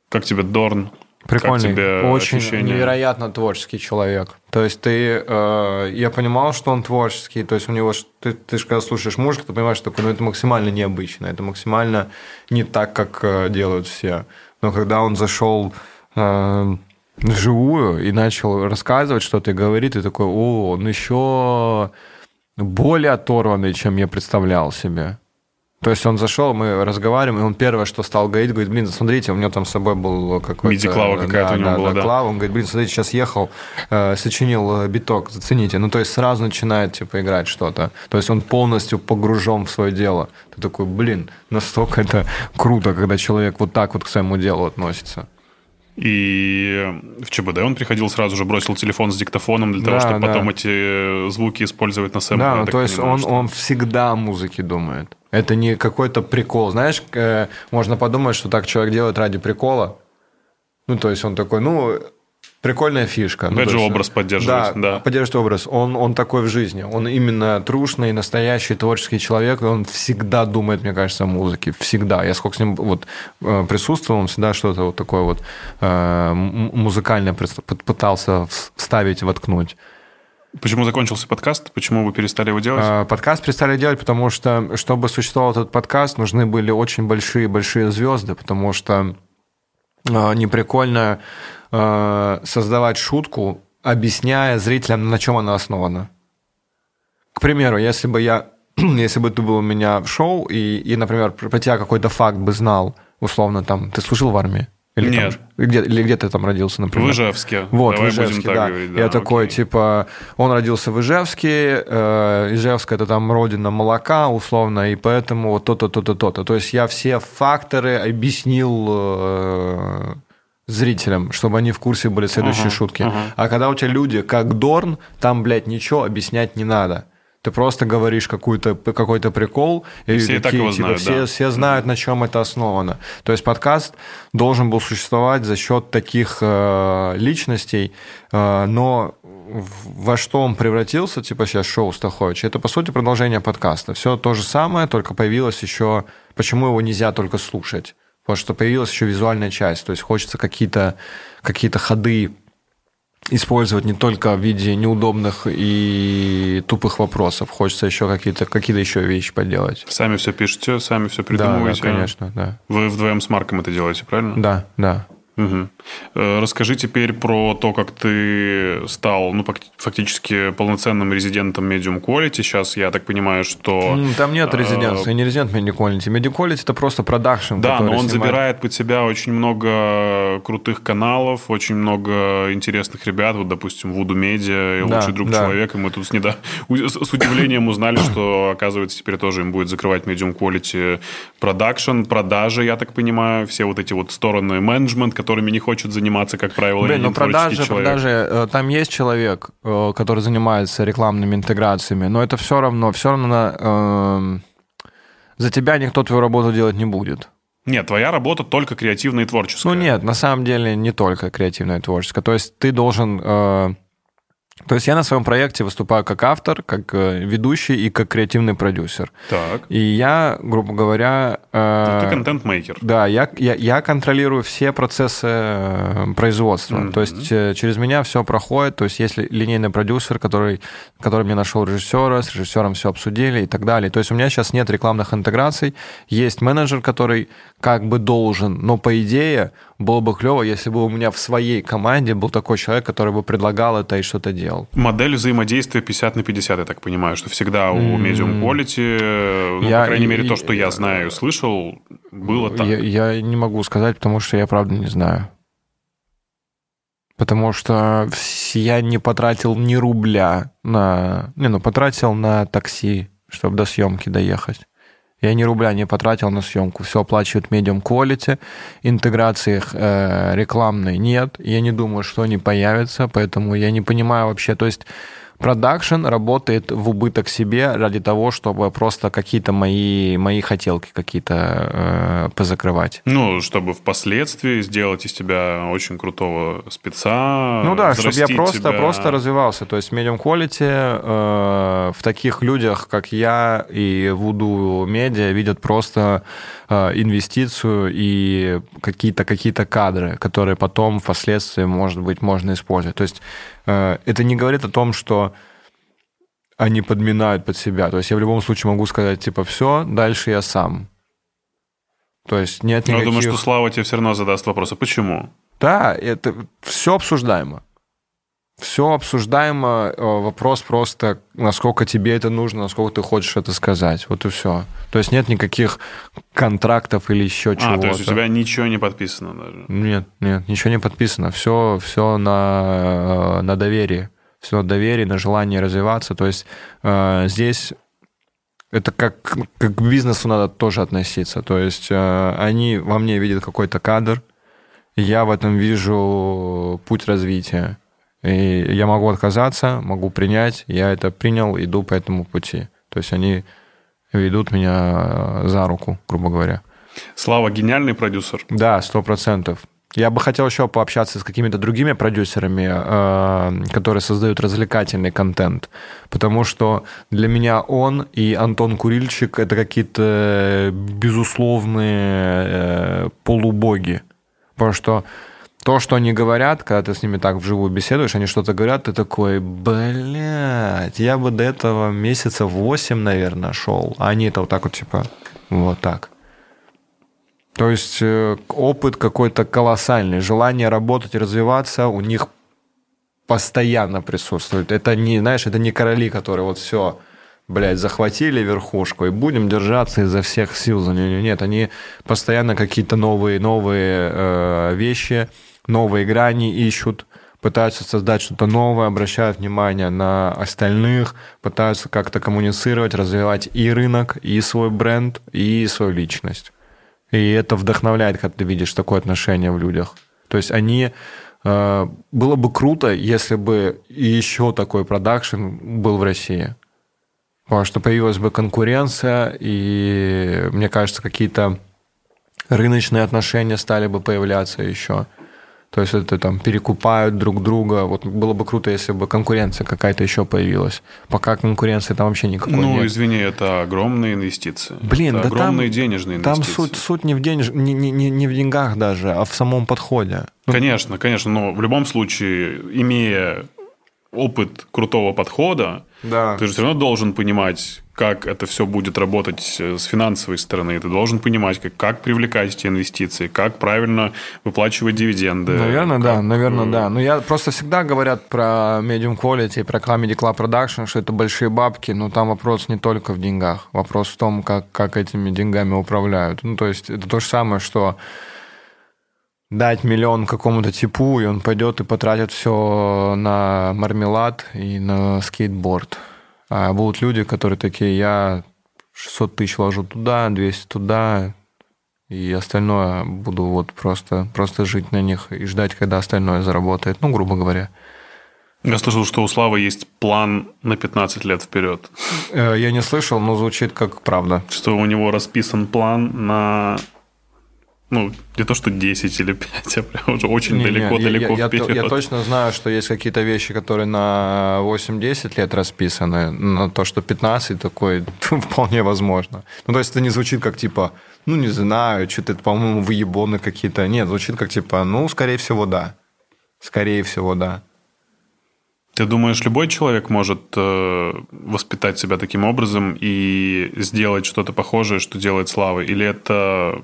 Как тебе Дорн? Прикольный, Как тебе очень ощущения? невероятно творческий человек. То есть ты, э, я понимал, что он творческий, то есть у него, ты, ты же когда слушаешь музыку, ты понимаешь, что ну, это максимально необычно, это максимально не так, как э, делают все. Но когда он зашел э, вживую и начал рассказывать что-то и говорит, ты такой, о, он еще более оторванный, чем я представлял себе. То есть он зашел, мы разговариваем, и он первое, что стал говорить, говорит, блин, смотрите, у него там с собой был какой-то... MIDI-клава какая-то у него была, да. клава. Он говорит, блин, смотрите, сейчас ехал, э, сочинил э, биток, зацените. Ну, то есть сразу начинает, типа, играть что-то. То есть он полностью погружен в свое дело. Ты такой, блин, настолько это круто, когда человек вот так вот к своему делу относится. И в ЧБД он приходил сразу же, бросил телефон с диктофоном для того, Да, чтобы да. потом эти звуки использовать на сэмпле. Да, ну, то есть понимаю, он, что- он всегда о музыке думает. Это не какой-то прикол. Знаешь, э, можно подумать, что так человек делает ради прикола. Ну, то есть он такой, ну, прикольная фишка. Ну, Опять то же, есть, образ поддерживать, да. поддерживает образ. Он, он такой в жизни. Он именно трушный, настоящий творческий человек, он всегда думает, мне кажется, о музыке. Всегда. Я сколько с ним вот э, присутствовал, он всегда что-то вот такое вот э, музыкальное пытался вс- вставить, воткнуть. Почему закончился подкаст? Почему вы перестали его делать? А, Подкаст перестали делать, потому что, чтобы существовал этот подкаст, нужны были очень большие-большие звезды, потому что а, неприкольно а, создавать шутку, объясняя зрителям, на чем она основана. К примеру, если бы я, *clears throat* если бы ты был у меня в шоу, и, и например, про тебя какой-то факт бы знал, условно, там, ты служил в армии? Или там- Нет. где, или где ты там родился, в например? Ижевске. Вот, Давай в Ижевске, да. говорить. Я такой, окей. типа, он родился в Ижевске, э, Ижевск это там родина молока, условно, и поэтому вот то-то, то-то, то-то. То есть я все факторы объяснил э, зрителям, чтобы они в курсе были следующие Ага, шутки. ага. А когда у тебя люди, как Дорн, там, блядь, ничего объяснять не надо. Ты просто говоришь какой-то какой-то прикол, и, все и так его знают, все, да. все знают, на чем это основано. То есть подкаст должен был существовать за счет таких э, личностей, э, но во что он превратился, типа сейчас шоу Стахович, это по сути продолжение подкаста. Все то же самое, только появилось еще... Почему его нельзя только слушать? Потому что появилась еще визуальная часть, то есть хочется какие-то какие ходы использовать не только в виде неудобных и тупых вопросов, хочется еще какие-то какие еще вещи поделать. Сами все пишете, сами все Да, да, придумываете. конечно, да. Вы вдвоем с Марком это делаете, правильно? Да, да. Э, Расскажи теперь про то, как ты стал ну, факти- фактически полноценным резидентом Medium Quality. Сейчас я так понимаю, что... Там нет э, резиденции, не резидент Medium Quality. Medium Quality это просто продакшн. Да, но он снимает- забирает под себя очень много крутых каналов, очень много интересных ребят. Вот, допустим, Вуду Медиа и Да, лучший друг да. человека. Мы тут с, недо- с удивлением узнали, *coughs* что, оказывается, теперь тоже им будет закрывать Medium Quality продакшн, продажи, я так понимаю, все вот эти вот стороны менеджмент, которыми не хочет заниматься, как правило, Блин, ну продажи, человек. продажи, э, там есть человек, э, который занимается рекламными интеграциями, но это все равно, все равно эм, за тебя никто твою работу делать не будет. Нет, твоя работа только креативная и творческая. Ну нет, на самом деле не только креативное творческое. То есть ты должен э, То есть я на своем проекте выступаю как автор, как э, ведущий и как креативный продюсер. Так. И я, грубо говоря... э, Ты контент-мейкер. Да, я, я, я контролирую все процессы э, производства. Мгм. То есть э, через меня все проходит. То есть если линейный продюсер, который, который мне нашел режиссера, с режиссером все обсудили и так далее. То есть у меня сейчас нет рекламных интеграций. Есть менеджер, который как бы должен, но по идее было бы клево, если бы у меня в своей команде был такой человек, который бы предлагал это и что-то делал. Модель взаимодействия 50 на 50, я так понимаю, что всегда у Medium Quality, ну, Я- по крайней мере, и- то, что я знаю и слышал, было так. Я, я не могу сказать, потому что я правда не знаю. Потому что я не потратил ни рубля на... Не, ну, потратил на такси, чтобы до съемки доехать. Я ни рубля не потратил на съемку. Все оплачивает medium quality. Интеграции э, рекламной нет. Я не думаю, что они появятся, поэтому я не понимаю вообще. То есть продакшн работает в убыток себе ради того, чтобы просто какие-то мои, мои хотелки какие-то э, позакрывать. Ну, чтобы впоследствии сделать из тебя очень крутого спеца. Ну да, чтобы я просто, тебя. просто развивался. То есть medium quality э, в таких людях, как я и Voodoo Media, видят просто э, инвестицию и какие-то какие кадры, которые потом впоследствии, может быть, можно использовать. То есть э, это не говорит о том, что они подминают под себя. То есть я в любом случае могу сказать, типа, все, дальше я сам. То есть нет Но я никаких... думаю, что Слава тебе все равно задаст вопрос, а почему? Да, это все обсуждаемо. Все обсуждаемо. э, Вопрос просто, насколько тебе это нужно, насколько ты хочешь это сказать. Вот и все. То есть нет никаких контрактов или еще чего-то. А, то есть у тебя ничего не подписано даже. Нет, нет, ничего не подписано. Все, все на, э, на доверии. Все на доверии, на желании развиваться. То есть э, здесь это как, как к бизнесу надо тоже относиться. То есть э, они во мне видят какой-то кадр, я в этом вижу путь развития. И я могу отказаться, могу принять, я это принял, иду по этому пути. То есть они ведут меня за руку, грубо говоря. Слава гениальный продюсер. Да, сто процентов. Я бы хотел еще пообщаться с какими-то другими продюсерами, э, которые создают развлекательный контент, потому что для меня он и Антон Курильчик это какие-то безусловные э, полубоги, потому что то, что они говорят, когда ты с ними так вживую беседуешь, они что-то говорят, ты такой, блядь, я бы до этого месяца 8, наверное, шел. А они это вот так вот, типа, вот так. То есть э, опыт какой-то колоссальный, желание работать развиваться у них постоянно присутствует. Это не, знаешь, это не короли, которые вот все, блядь, захватили верхушку и будем держаться изо всех сил за нее. Нет, они постоянно какие-то новые, новые э, вещи, новые грани ищут, пытаются создать что-то новое, обращают внимание на остальных, пытаются как-то коммуницировать, развивать и рынок, и свой бренд, и свою личность. И это вдохновляет, когда ты видишь такое отношение в людях. То есть они... э, было бы круто, если бы еще такой продакшн был в России. Потому что появилась бы конкуренция, и, мне кажется, какие-то рыночные отношения стали бы появляться еще. То есть это там перекупают друг друга. Вот было бы круто, если бы конкуренция какая-то еще появилась. Пока конкуренции там вообще никакой Ну, нет. извини, это огромные инвестиции. Блин, это да огромные там- денежные Там инвестиции. суть, суть не, в денеж... не, не, не не в деньгах даже, а в самом подходе. Ну, Конечно, конечно, но в любом случае, имея опыт крутого подхода, Да. ты же все равно должен понимать, как это все будет работать э, с финансовой стороны. Ты должен понимать, как, как привлекать эти инвестиции, как правильно выплачивать дивиденды. Наверное, как, да, наверное, да. Но я просто всегда говорят про medium quality, про Comedy Club Production, что это большие бабки, но там вопрос не только в деньгах. Вопрос в том, как, как этими деньгами управляют. Ну, то есть это то же самое, что дать миллион какому-то типу, и он пойдет и потратит все на мармелад и на скейтборд. А будут люди, которые такие, я 600 тысяч ложу туда, 200 туда, и остальное буду вот просто, просто жить на них и ждать, когда остальное заработает, ну, грубо говоря. Я слышал, что у Славы есть план на 15 лет вперед. Э, Я не слышал, но звучит как правда. Что у него расписан план на Ну, не то, что 10 или 5, а *laughs* прям уже очень далеко-далеко я, я, вперед. Я, я точно знаю, что есть какие-то вещи, которые на 8-10 лет расписаны, на то, что 15 такой *laughs* вполне возможно. Ну, то есть это не звучит как типа, ну, не знаю, что-то, по-моему, выебоны какие-то. Нет, звучит как типа, ну, скорее всего, да. Скорее всего, да. Ты думаешь, любой человек может э, воспитать себя таким образом и сделать что-то похожее, что делает Слава? Или это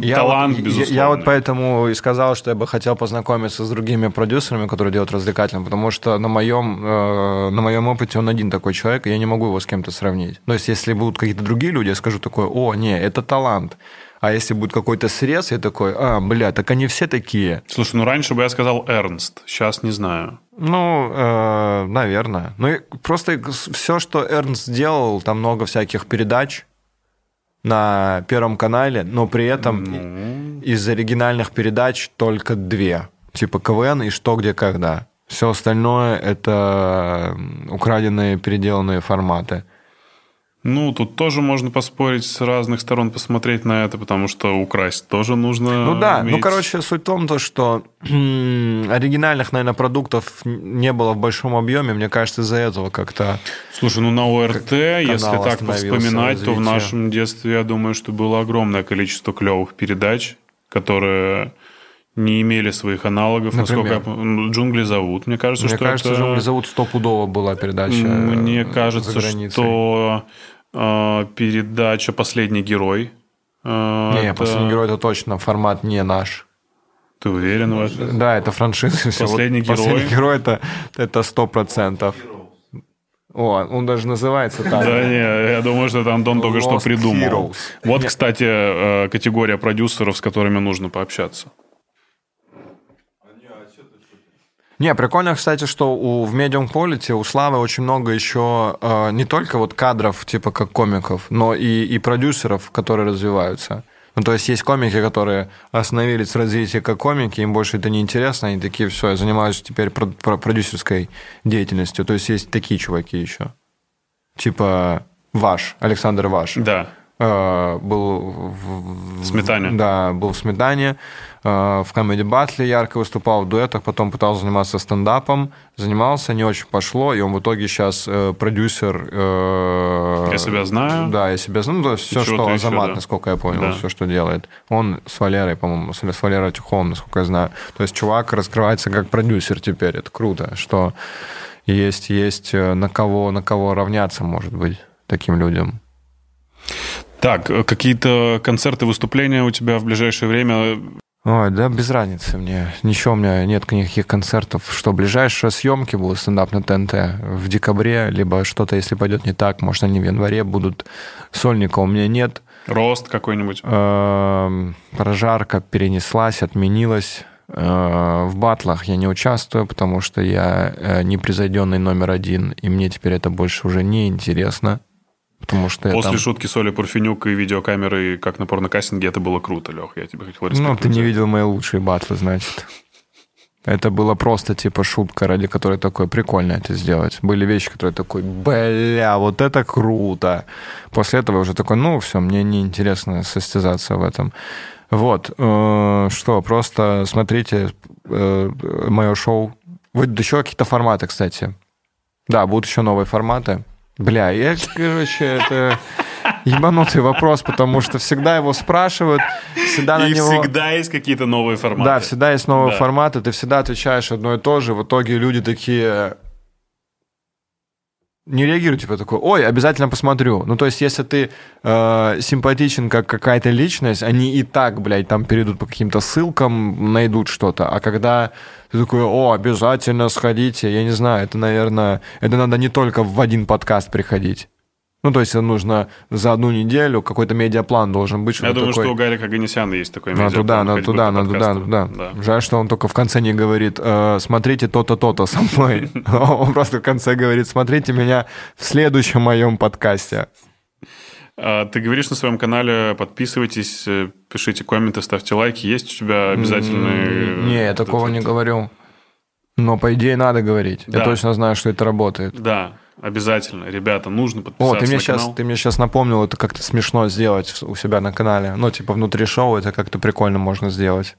Я талант, вот, безусловно? Я, я вот поэтому и сказал, что я бы хотел познакомиться с другими продюсерами, которые делают развлекательным, потому что на моем, э, на моем опыте он один такой человек, и я не могу его с кем-то сравнить. То есть, если будут какие-то другие люди, я скажу такое, о, не, это талант. А если будет какой-то срез, я такой, а, бля, так они все такие. Слушай, ну раньше бы я сказал Эрнст, сейчас не знаю. Ну, э, наверное. Ну, просто все, что Эрнст сделал, там много всяких передач на Первом канале, но при этом Ну. из оригинальных передач только две. Типа КВН и «Что, где, когда». Все остальное – это украденные, переделанные форматы. Ну, тут тоже можно поспорить с разных сторон, посмотреть на это, потому что украсть тоже нужно Ну да, уметь. ну короче, суть в том, то, что оригинальных, наверное, продуктов не было в большом объеме, мне кажется, из-за этого как-то... Слушай, ну на ОРТ, если так вспоминать, то в нашем детстве, я думаю, что было огромное количество клевых передач, которые не имели своих аналогов. Например? Насколько «Джунгли зовут». Мне кажется, Мне что кажется, это... «Джунгли зовут» стопудово была передача Мне э, кажется, за границей. что э, передача «Последний герой». э, Не, это- «Последний герой» это точно формат не наш. Ты уверен в этом? Да, это франшиза. всё. Вот «Последний «Последний герой». герой» это, это 100%. О, он даже называется так. Да не, я думаю, что это Антон только что придумал. Вот, кстати, э, категория продюсеров, с которыми нужно пообщаться. Не, прикольно, кстати, что у, в Medium Quality у Славы очень много еще э, не только вот кадров, типа как комиков, но и, и продюсеров, которые развиваются. Ну, то есть есть комики, которые остановились в развитии как комики, им больше это не интересно, они такие, все, я занимаюсь теперь про- про- продюсерской деятельностью. То есть есть такие чуваки еще. Типа Ваш, Александр Ваш. Да. Э, был в, Сметане. Да, был в Сметане, э, в Comedy Battle ярко выступал в дуэтах, потом пытался заниматься стендапом, занимался, не очень пошло, и он в итоге сейчас э, продюсер... Я себя знаю. Да, я себя знаю. Ну, то есть все, что Азамат, да. насколько я понял, Да. все, что делает. Он с Валерой, по-моему, с с Валерой Тюховым, насколько я знаю. То есть чувак раскрывается как продюсер теперь. Это круто, что есть, есть на кого, на кого равняться, может быть, таким людям. Так, э, какие-то концерты, выступления у тебя в ближайшее время? Ой, да без разницы мне. Ничего у меня нет никаких концертов. Что, ближайшие съемки будут стендап на ТНТ в декабре, либо что-то, если пойдет не так, может, они в январе будут. Сольника у меня нет. Рост какой-нибудь? Эм, Прожарка перенеслась, отменилась. Э, В батлах я не участвую, потому что я э, непревзойденный номер один, и мне теперь это больше уже не интересно. Потому что После там- шутки Соли Парфенюк и видеокамеры, как на порнокастинге, это было круто, Лех. Я тебе хотел Ну, ты не видел мои лучшие батлы, значит. Это было просто типа шутка, ради которой такое прикольно это сделать. Были вещи, которые такой, бля, вот это круто. После этого уже такой, ну, все, мне неинтересно состязаться в этом. Вот. э, Что, просто смотрите мое шоу. Выйдут еще какие-то форматы, кстати. Да, будут еще новые форматы. Бля, я, короче, это ебанутый вопрос, потому что всегда его спрашивают, всегда на И него... всегда есть какие-то новые форматы. Да, всегда есть новые Да. форматы, ты всегда отвечаешь одно и то же, в итоге люди такие не реагируют, типа такой, ой, обязательно посмотрю. Ну, то есть, если ты э, симпатичен как какая-то личность, они и так, блядь, там перейдут по каким-то ссылкам, найдут что-то. А когда ты такой, о, обязательно сходите, я не знаю, это, наверное, это надо не только в один подкаст приходить. Ну, то есть, это нужно за одну неделю, какой-то медиаплан должен быть. Я думаю, такой... что у Гарика Ганесяна есть такой Надо медиаплан, туда, надо ходьбы туда, надо туда, подкасту. туда. Жаль, что он только в конце не говорит, «Э, смотрите то-то, то-то со мной. *laughs* Он просто в конце говорит, смотрите меня в следующем моем подкасте. А, Ты говоришь на своем канале, подписывайтесь, э, пишите комменты, ставьте лайки. Есть у тебя обязательные... Не, я такого не говорю. Но, по идее, надо говорить. Я Да. точно знаю, что это работает. Да, обязательно. Ребята, нужно О, подписаться ты мне, на сейчас, канал. ты мне сейчас напомнил, это как-то смешно сделать у себя на канале. Ну, типа, внутри шоу это как-то прикольно можно сделать.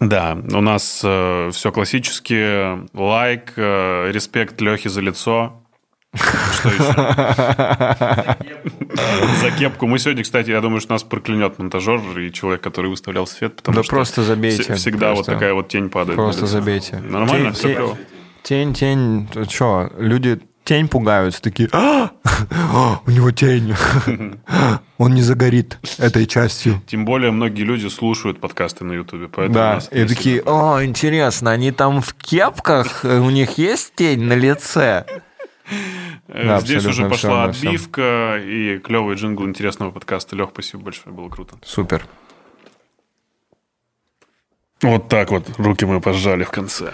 Да, у нас все классически. Лайк, э, респект Лехе за лицо. Что еще? За кепку. Мы сегодня, кстати, я думаю, что нас проклянет монтажер и человек, который выставлял свет, потому Да что просто забейте. вс- всегда Просто- вот такая вот тень падает. Просто забейте. Нормально? Тень- Все тень-? Тень, тень, что? Люди тень пугаются, такие, «А! А, *gasps* у него тень, *laughs* он не загорит этой частью. Тем более многие люди слушают подкасты на Ютубе, поэтому Да, и такие, о, интересно, они там в кепках, у них есть тень на лице? Да, Здесь уже пошла всём. отбивка и клевый джингл интересного подкаста. Лех, спасибо большое, было круто. Супер. Вот так вот руки мы пожали в конце.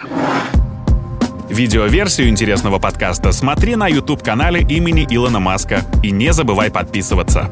Видеоверсию интересного подкаста смотри на YouTube-канале имени Илона Маска. И не забывай подписываться.